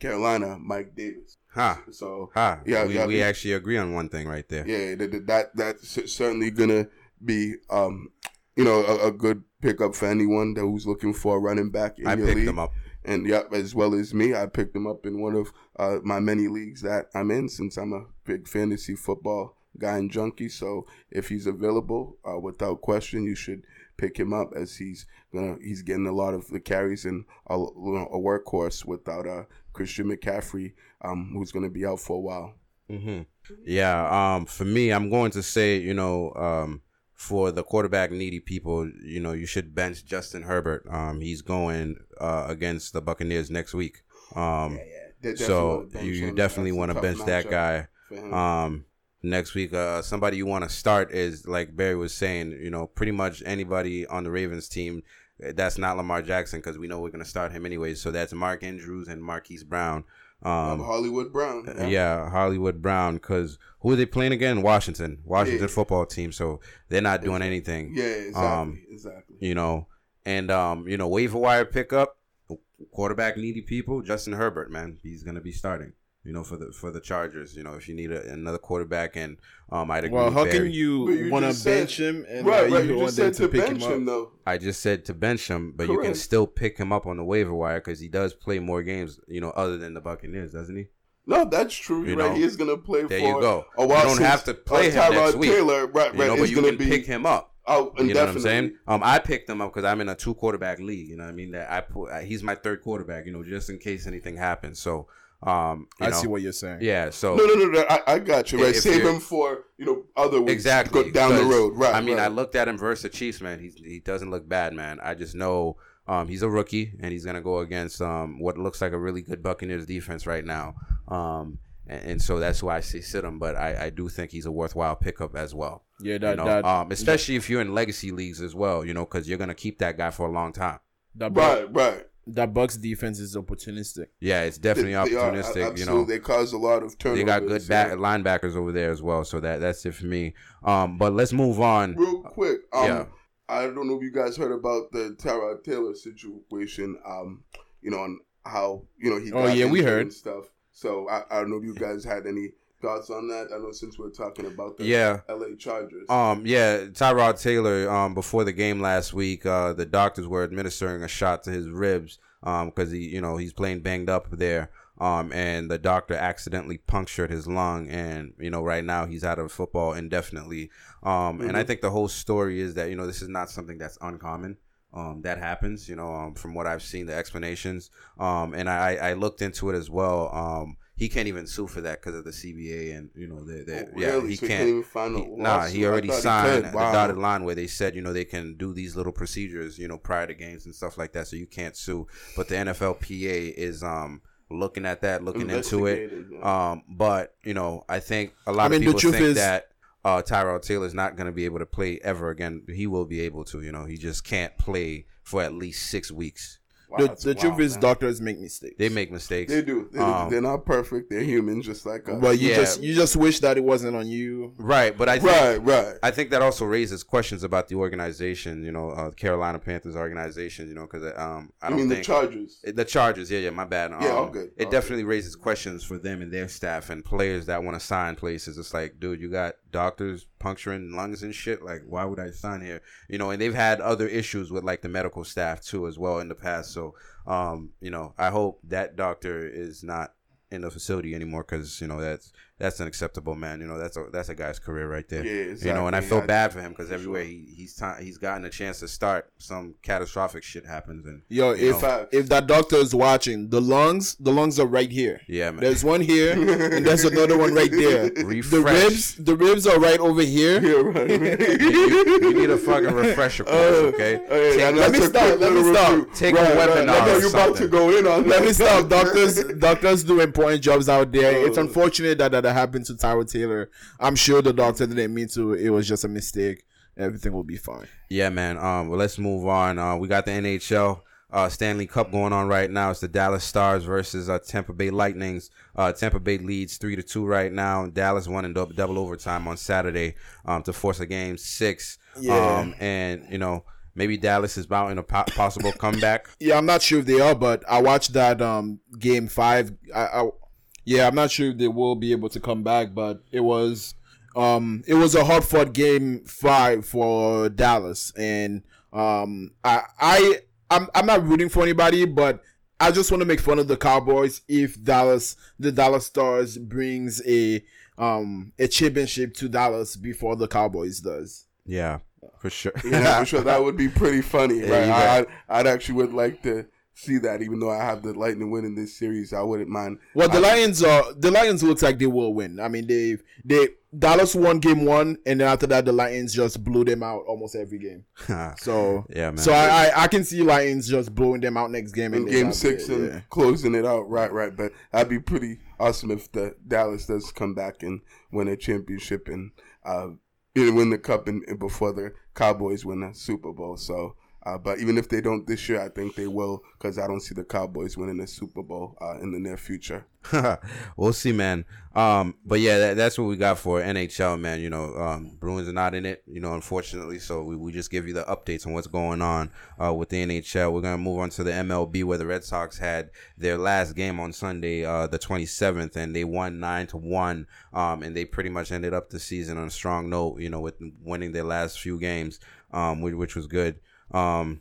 Carolina, Mike Davis. Huh. So Huh. Yeah, we, yeah, we we- actually agree on one thing right there. yeah, that, that that's certainly gonna be um, you know a, a good pickup for anyone that who's looking for a running back in I your picked league. them up. And yeah, as well as me, I picked him up in one of uh, my many leagues that I'm in since I'm a big fantasy football guy and junkie. So if he's available, uh, without question, you should pick him up as he's gonna he's getting a lot of the carries and a, a workhorse without uh, Christian McCaffrey, um, who's gonna be out for a while. Mm-hmm. Yeah. Um. For me, I'm going to say, you know, um, for the quarterback needy people, you know, you should bench Justin Herbert. Um, he's going uh against the Buccaneers next week. Um. They definitely So wanna you definitely want to bench that guy. Um, next week, uh, somebody you want to start is like Barry was saying. You know, pretty much anybody on the Ravens team. That's not Lamar Jackson because we know we're gonna start him anyways. So that's Mark Andrews and Marquise Brown. Um, Um, Hollywood Brown. uh, yeah, Hollywood Brown. Because who are they playing again? Washington. Washington Yeah. football team. So they're not doing anything. Yeah, exactly. Um, exactly. You know, and um, you know, waiver wire pickup, quarterback needy people. Justin Herbert, man, he's gonna be starting. You know, for the for the Chargers. You know, if you need a, another quarterback, and um, I'd agree. Well, with how Barry. can you, you want to bench him and right, uh, right. you, You just said to pick bench him up? him though. I just said to bench him, but you can still pick him up on the waiver wire because he does play more games, you know, other than the Buccaneers, doesn't he? No, that's true. You right. know, He is going to play there for you go. a while. You don't since, have to play uh, him Tyrod next week. Taylor, right, right, You know, but you can be pick him up. out You know what I'm saying? Um, I picked him up because I'm in a two quarterback league. You know what I mean? That I put. He's my third quarterback. You know, just in case anything happens. So, um, you I know, see what you're saying. Yeah. So No, no, no, no. I, I got you. Right, save him for you know other weeks. exactly down the road. Right. I mean, right. I looked at him versus the Chiefs, man. He's he doesn't look bad, man. I just know um, he's a rookie and he's gonna go against um, what looks like a really good Buccaneers defense right now. Um, and, and so that's why I say sit him. But I, I do think he's a worthwhile pickup as well. Yeah, You know, that um, especially if you're in legacy leagues as well. You know, because you're gonna keep that guy for a long time. that Right, right. That Bucks defense is opportunistic. Yeah, it's definitely They- they are, opportunistic. you know, they cause a lot of turnovers. they got good so- back linebackers over there as well. So that that's it for me. Um, but let's move on. Real quick, um, Yeah. I don't know if you guys heard about the Tyrod Taylor situation. Um, you know, and how you know he. Oh, yeah, we heard. and stuff. So I, I don't know if you guys had any thoughts on that. I know since we're talking about the Yeah. L.A. Chargers. Um, yeah, Tyrod Taylor. Um, before the game last week, uh, the doctors were administering a shot to his ribs. Um, because he, you know, he's playing banged up there. Um, and the doctor accidentally punctured his lung, and you know, right now he's out of football indefinitely. Um, and I Mhm. think the whole story is that you know this is not something that's uncommon. Um, that happens, you know, um, from what I've seen, the explanations. Um, and I, I looked into it as well. Um, he can't even sue for that because of the CBA, and you know, the, the, Oh, yeah, really? he So can't. even find a He- nah, he already thought he signed the dotted line where they said, you know, they can do these little procedures, you know, prior to games and stuff like that, so you can't sue. But the NFLPA is um looking at that, looking into it. Yeah. Um, but you know, I think a lot I of mean, the people think is- that uh, Tyrod Taylor is not going to be able to play ever again. He will be able to, you know, he just can't play for at least six weeks. Wow, the that's the truth wild, is, man. doctors make mistakes. They make mistakes. They do. They, Um, they're not perfect. They're human, just like us. But you Yeah. just you just wish that it wasn't on you. Right, but I think right, right. I think that also raises questions about the organization, you know, uh, Carolina Panthers organization, you know, because um, I I don't mean, think the Chargers. the Chargers, yeah, yeah, my bad. Um, Yeah, all good, It all definitely raises questions for them and their staff and players that want to sign places. It's like, dude, you got doctors puncturing lungs and shit. Like, why would I sign here? You know, and they've had other issues with like the medical staff too, as well in the past. So, um, you know, I hope that doctor is not in the facility anymore because you know that's that's unacceptable, man. You know, that's a that's a guy's career right there. Yeah, exactly. You know, and I feel bad for him because everywhere sure. he, he's ti he's gotten a chance to start, some catastrophic shit happens, and Yo, if know. if that doctor is watching, the lungs, the lungs are right here. yeah, man. There's one here, (laughs) and there's another one right there. The ribs, the ribs are right over here. Yeah, right. you, you need a fucking refresher (laughs) course, Uh, okay? Hey, Take- let me stop, let me stop. review. Take a weapon I know or you're about to go in on Let me stop. Doctors, doctors doing important jobs out there. (laughs) It's unfortunate that that happened to Tyrod Taylor. I'm sure the doctor didn't mean to. It was just a mistake. Everything will be fine. Yeah, man. Um, well, let's move on. Uh, we got the NHL uh, Stanley Cup going on right now. It's the Dallas Stars versus uh, Tampa Bay Lightnings. Uh, Tampa Bay leads three to two right now. Dallas won in double, double overtime on Saturday um, to force a game six. Yeah. Um, and you know maybe Dallas is mounting a po- possible comeback. (laughs) Yeah, I'm not sure if they are, but I watched that um game five. I, I yeah, I'm not sure if they will be able to come back, but it was um it was a hard fought game five for Dallas, and um I I I'm I'm not rooting for anybody, but I just want to make fun of the Cowboys if Dallas the Dallas Stars brings a um a championship to Dallas before the Cowboys does. Yeah, for sure. Yeah, for sure. That (laughs) would be pretty funny, right? you I. I'd, I'd actually would like to see that, even though I have the Lightning winning this series. I wouldn't mind. Well, the I- Lions are the Lions looks like they will win. I mean, they they Dallas won game one, and then after that, the Lions just blew them out almost every game. (laughs) So Yeah, man. So I, I I can see Lions just blowing them out next game in and game six it, and yeah. closing it out. Right, right. But that'd be pretty awesome if the Dallas does come back and win a championship and uh, you win the cup and, and before the Cowboys win the Super Bowl. So. Uh, but even if they don't this year, I think they will because I don't see the Cowboys winning the Super Bowl uh, in the near future. (laughs) (laughs) we'll see, man. Um, but yeah, that, that's what we got for NHL, man. You know, um, Bruins are not in it, you know, unfortunately. So we, we just give you the updates on what's going on uh, with the NHL. We're gonna move on to the MLB, where the Red Sox had their last game on Sunday, uh, the 27th, and they won nine to one. Um, and they pretty much ended up the season on a strong note, you know, with winning their last few games, um, which, which was good. Um,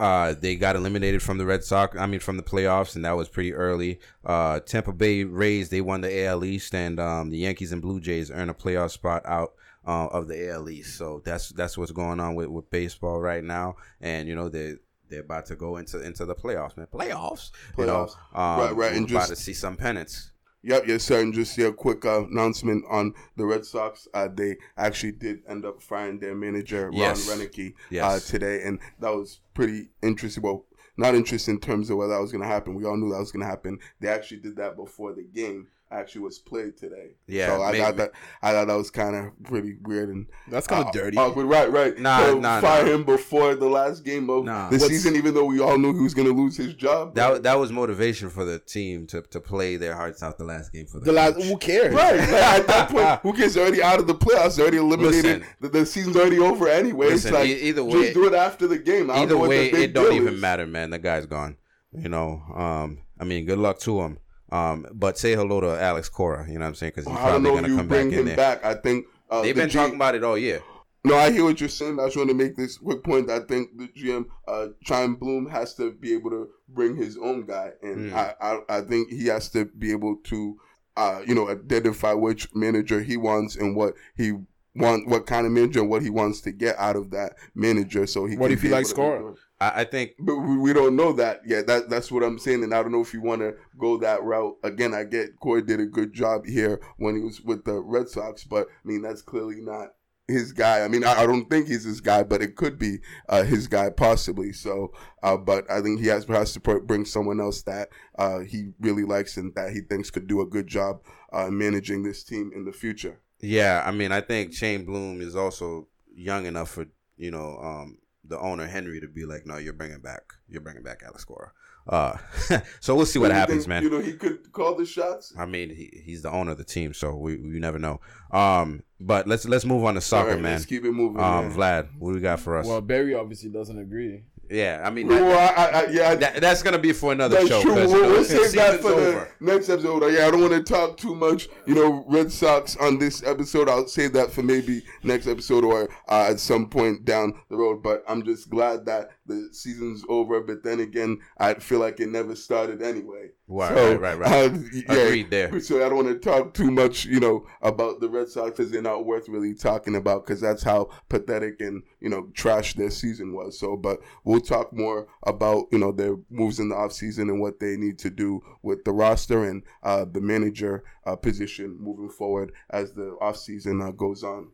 uh, they got eliminated from the Red Sox. I mean, from the playoffs, and that was pretty early. Uh, Tampa Bay Rays they won the AL East, and um, the Yankees and Blue Jays earned a playoff spot out uh, of the AL East. So that's that's what's going on with, with baseball right now, and you know they. They're about to go into into the playoffs, man. Playoffs, you know. Playoffs. Um, Right, right, and we're about to see some pennants. Yep, yes, sir. And just yeah, a quick uh, announcement on the Red Sox. Uh, they actually did end up firing their manager, Yes. Ron Roenicke, uh, today. And that was pretty interesting. Well, not interesting in terms of whether that was going to happen. We all knew that was going to happen. They actually did that before the game actually was played today. Yeah, So I maybe- thought that I thought that was kind of pretty weird and That's kind of uh, dirty. awkward. Right, right. Nah, So nah, fire nah. him before the last game of Nah. the What's- season, even though we all knew he was going to lose his job. That that was motivation for the team to, to play their hearts out the last game for the, the last who cares? Right. Like, at that point, (laughs) who cares? Already out of the playoffs. They're already eliminated. Listen. the, the season's already over anyway. Listen, it's like, e- either way- just do it after the game. I don't Either know what way, the big it don't even is. matter, man. The guy's gone. You know, um, I mean, good luck to him. Um, but say hello to Alex Cora. You know what I'm saying? Because he's I probably gonna if you come back in him there. back. I think uh, They've the been G- talking about it all year. No, I hear what you're saying. I just want to make this quick point. I think the GM, uh, Chaim Bloom, has to be able to bring his own guy, and Mm. I, I, I think he has to be able to, uh, you know, identify which manager he wants and what he want, what kind of manager, and what he wants to get out of that manager. So he. What can if he be likes able Cora? I, I think But we, we don't know that yet. That that's what I'm saying, and I don't know if you want to go that route. Again, I get Cora did a good job here when he was with the Red Sox, but I mean that's clearly not his guy. I mean, I, I don't think he's his guy, but it could be uh, his guy possibly. So, uh, but I think he has has to bring someone else that uh, he really likes and that he thinks could do a good job uh, managing this team in the future. Yeah, I mean, I think Chaim Bloom is also young enough for you know um, the owner Henry to be like, no, you're bringing back, you're bringing back Alex Cora. Uh, (laughs) so we'll see what happens, think, man. You know, he could call the shots. I mean, he, he's the owner of the team, so we we never know. Um, but let's let's move on to soccer, All right, man. Let's keep it moving. Um, man. Vlad, what do we got for us? Well, Barry obviously doesn't agree. Yeah, I mean, that, I, I, I, yeah, that- that's gonna be for another That's show. true. We'll, we'll save that for over. the next episode. Yeah, I don't want to talk too much. You know, Red Sox on this episode. I'll save that for maybe next episode or uh, at some point down the road. But I'm just glad that the season's over. But then again, I feel like it never started anyway. Right, So, right, right, right. uh, yeah, Agreed there. So I don't want to talk too much, you know, about the Red Sox because they're not worth really talking about because that's how pathetic and you know trash their season was. So, but we'll talk more about you know their moves in the offseason and what they need to do with the roster and uh, the manager uh, position moving forward as the offseason uh, goes on.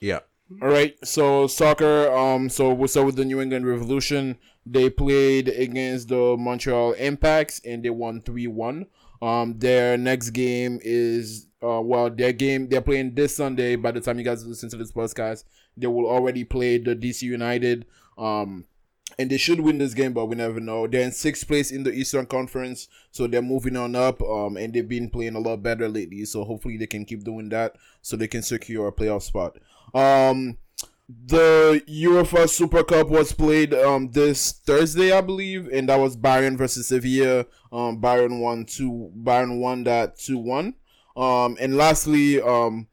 Yeah. All right, so soccer. Um, so we'll start with the New England Revolution. They played against the Montreal Impacts and they won three one. Um, their next game is uh, well, their game they're playing this Sunday. By the time you guys listen to this podcast, they will already play the DC United. Um, and they should win this game, but we never know. They're in sixth place in the Eastern Conference, so they're moving on up. Um, and they've been playing a lot better lately, so hopefully they can keep doing that, so they can secure a playoff spot. Um, the UEFA Super Cup was played um this Thursday, I believe, and that was Bayern versus Sevilla. Um, Bayern won two. Bayern won that two one. Um, and lastly, um,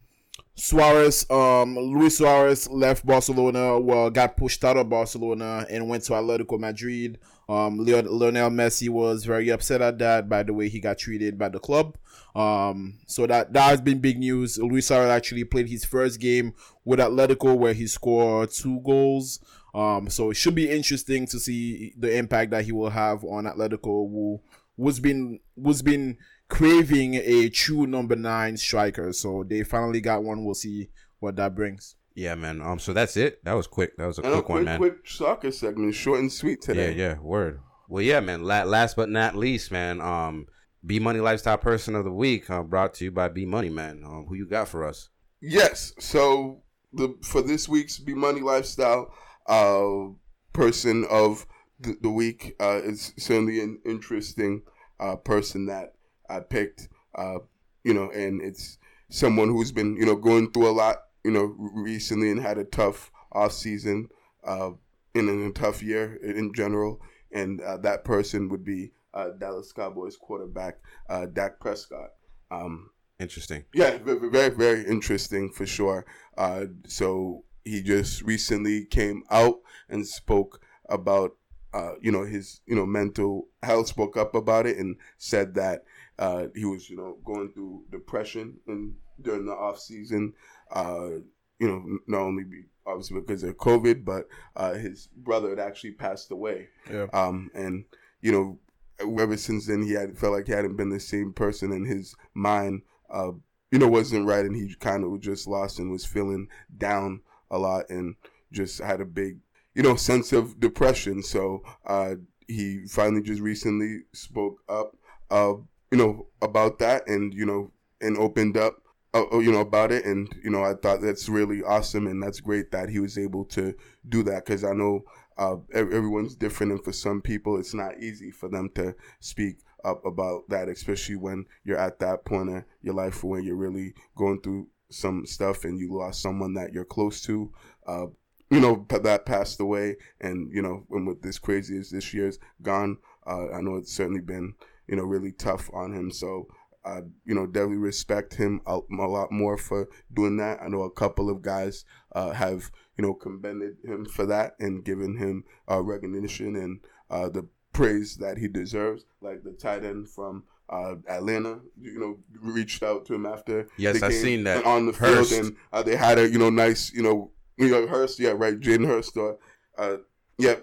Suarez, um, Luis Suarez left Barcelona, well, got pushed out of Barcelona and went to Atletico Madrid. Um, Lionel Messi was very upset at that by the way he got treated by the club. Um, so that that has been big news. Luis Suarez actually played his first game with Atletico where he scored two goals. Um, so it should be interesting to see the impact that he will have on Atletico, who was been was been craving a true number nine striker. So they finally got one. We'll see what that brings. Yeah, man. Um, so that's it. That was quick. That was a And a quick, one, man. quick soccer segment, short and sweet today. yeah. Yeah. Word. Well, yeah, man. La- last but not least, man. Um, B Money Lifestyle Person of the Week, uh, brought to you by B Money, man. Um, who you got for us? Yes. So the for this week's B Money Lifestyle uh, person of the, the week uh, is certainly an interesting uh, person that I picked. Uh, you know, and it's someone who's been you know going through a lot. You know, recently and had a tough off season. Uh, in a tough year in general, and uh, that person would be uh, Dallas Cowboys quarterback uh, Dak Prescott. Um, Interesting. yeah, very, very interesting for sure. Uh, so he just recently came out and spoke about, uh, you know, his, you know, mental health, spoke up about it and said that uh, he was, you know, going through depression and during the off season. Uh, you know, not only be, obviously because of COVID, but uh, his brother had actually passed away. Yeah. Um, and you know, ever since then, he had felt like he hadn't been the same person, and his mind, uh, you know, wasn't right, and he kind of just lost and was feeling down a lot, and just had a big, you know, sense of depression. So uh, he finally just recently spoke up, uh, you know, about that, and you know, and opened up uh, you know about it. And you know i thought that's really awesome and that's great that he was able to do that because i know uh, everyone's different. And for some people it's not easy for them to speak up about that especially when you're at that point of your life when you're really going through some stuff and you lost someone that you're close to uh, you know that passed away. And you know when with this crazy as this year's gone uh, i know it's certainly been you know really tough on him. So I, you know, definitely respect him a, a lot more for doing that. I know a couple of guys uh, have, you know, commended him for that and given him uh, recognition and uh, the praise that he deserves. Like the tight end from uh, Atlanta, you know, reached out to him after. Yes, I seen that. on the Hurst. field, and uh, they had a, you know, nice, you know, you know, Hurst, yeah, right, Hayden Hurst, uh, yeah,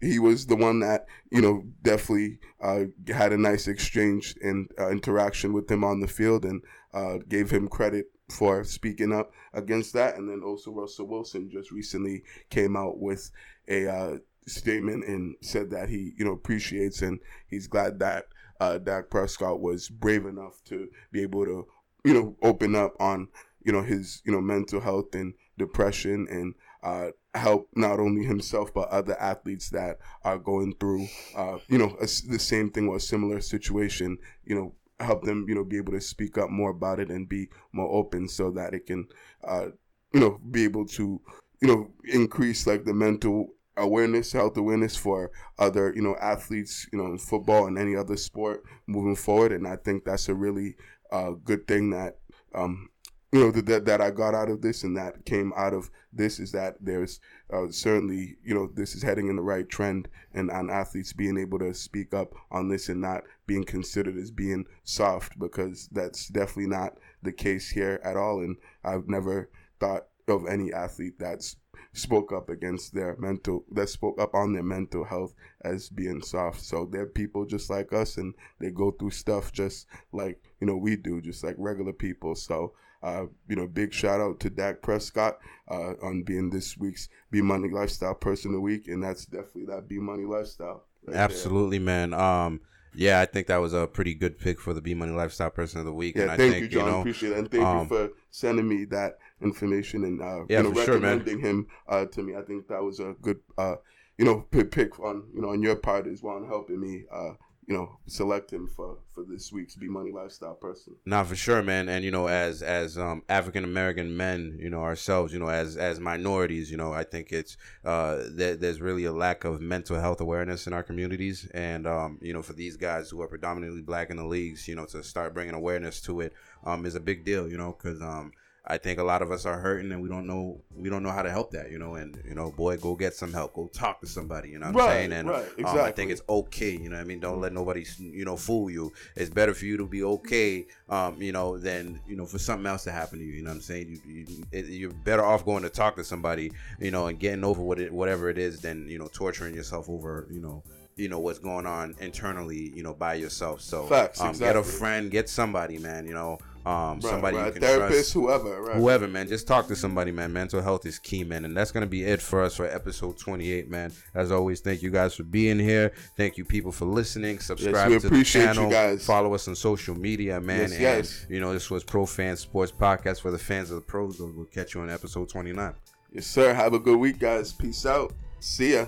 he was the one that you know definitely uh, had a nice exchange and uh, interaction with him on the field, and uh, gave him credit for speaking up against that. And then also Russell Wilson just recently came out with a uh, statement and said that he you know appreciates and he's glad that uh, Dak Prescott was brave enough to be able to you know open up on you know his you know mental health and depression and uh, help not only himself but other athletes that are going through uh, you know a the same thing or a similar situation you know help them you know be able to speak up more about it and be more open so that it can uh, you know be able to you know increase like the mental awareness health awareness for other you know athletes you know in football and any other sport moving forward. And i think that's a really uh, good thing that um, you know that that I got out of this and that came out of this is that there's uh, certainly you know this is heading in the right trend and on athletes being able to speak up on this and not being considered as being soft because that's definitely not the case here at all. And I've never thought of any athlete that's spoke up against their mental that spoke up on their mental health as being soft. So they're people just like us and they go through stuff just like you know we do just like regular people. So uh, you know, big shout out to Dak Prescott uh, on being this week's B Money Lifestyle Person of the Week, and that's definitely that B Money Lifestyle. right there. Absolutely, man. Um, yeah, I think that was a pretty good pick for the B Money Lifestyle Person of the Week. Yeah, and I thank think, you, John. know, Appreciate it, and thank um, you for sending me that information and uh, Yeah, you know, for sure, recommending him uh, to me. I think that was a good, uh, you know, pick, pick on you know on your part as well, and helping me, uh, you know, select him for for this week's B Money Lifestyle Person. Nah, for sure, man. And you know, as as um, African American men, you know ourselves, you know, as as minorities, you know, I think it's uh, there, there's really a lack of mental health awareness in our communities, and um, you know, for these guys who are predominantly black in the leagues, you know, to start bringing awareness to it um, is a big deal, you know, because um, I think a lot of us are hurting and we don't know we don't know how to help that, you know, and you know, boy, go get some help, go talk to somebody, you know what I'm saying? And right, um, I think it's okay, you know what I mean? Don't let nobody, you know, fool you. It's better for you to be okay, um, you know, than, you know, for something else to happen to you, you know what I'm saying? You, you, it, you're better off going to talk to somebody, you know, and getting over what it, whatever it is than, you know, torturing yourself over, you know, you know what's going on internally, you know, by yourself. So Facts, um, get a friend, get somebody, man, you know, um, Right, somebody right. therapist, trust whoever, right? whoever, man. Just talk to somebody, man. Mental health is key, man. And that's going to be it for us for episode 28, man. As always, thank you guys for being here. Thank you, people, for listening. Subscribe we to the appreciate you channel. guys. Follow us on social media, man. Yes, and, yes. you know, this was Pro Fan Sports Podcast for the fans of the pros. We'll catch you on episode 29. Yes, sir. Have a good week, guys. Peace out. See ya.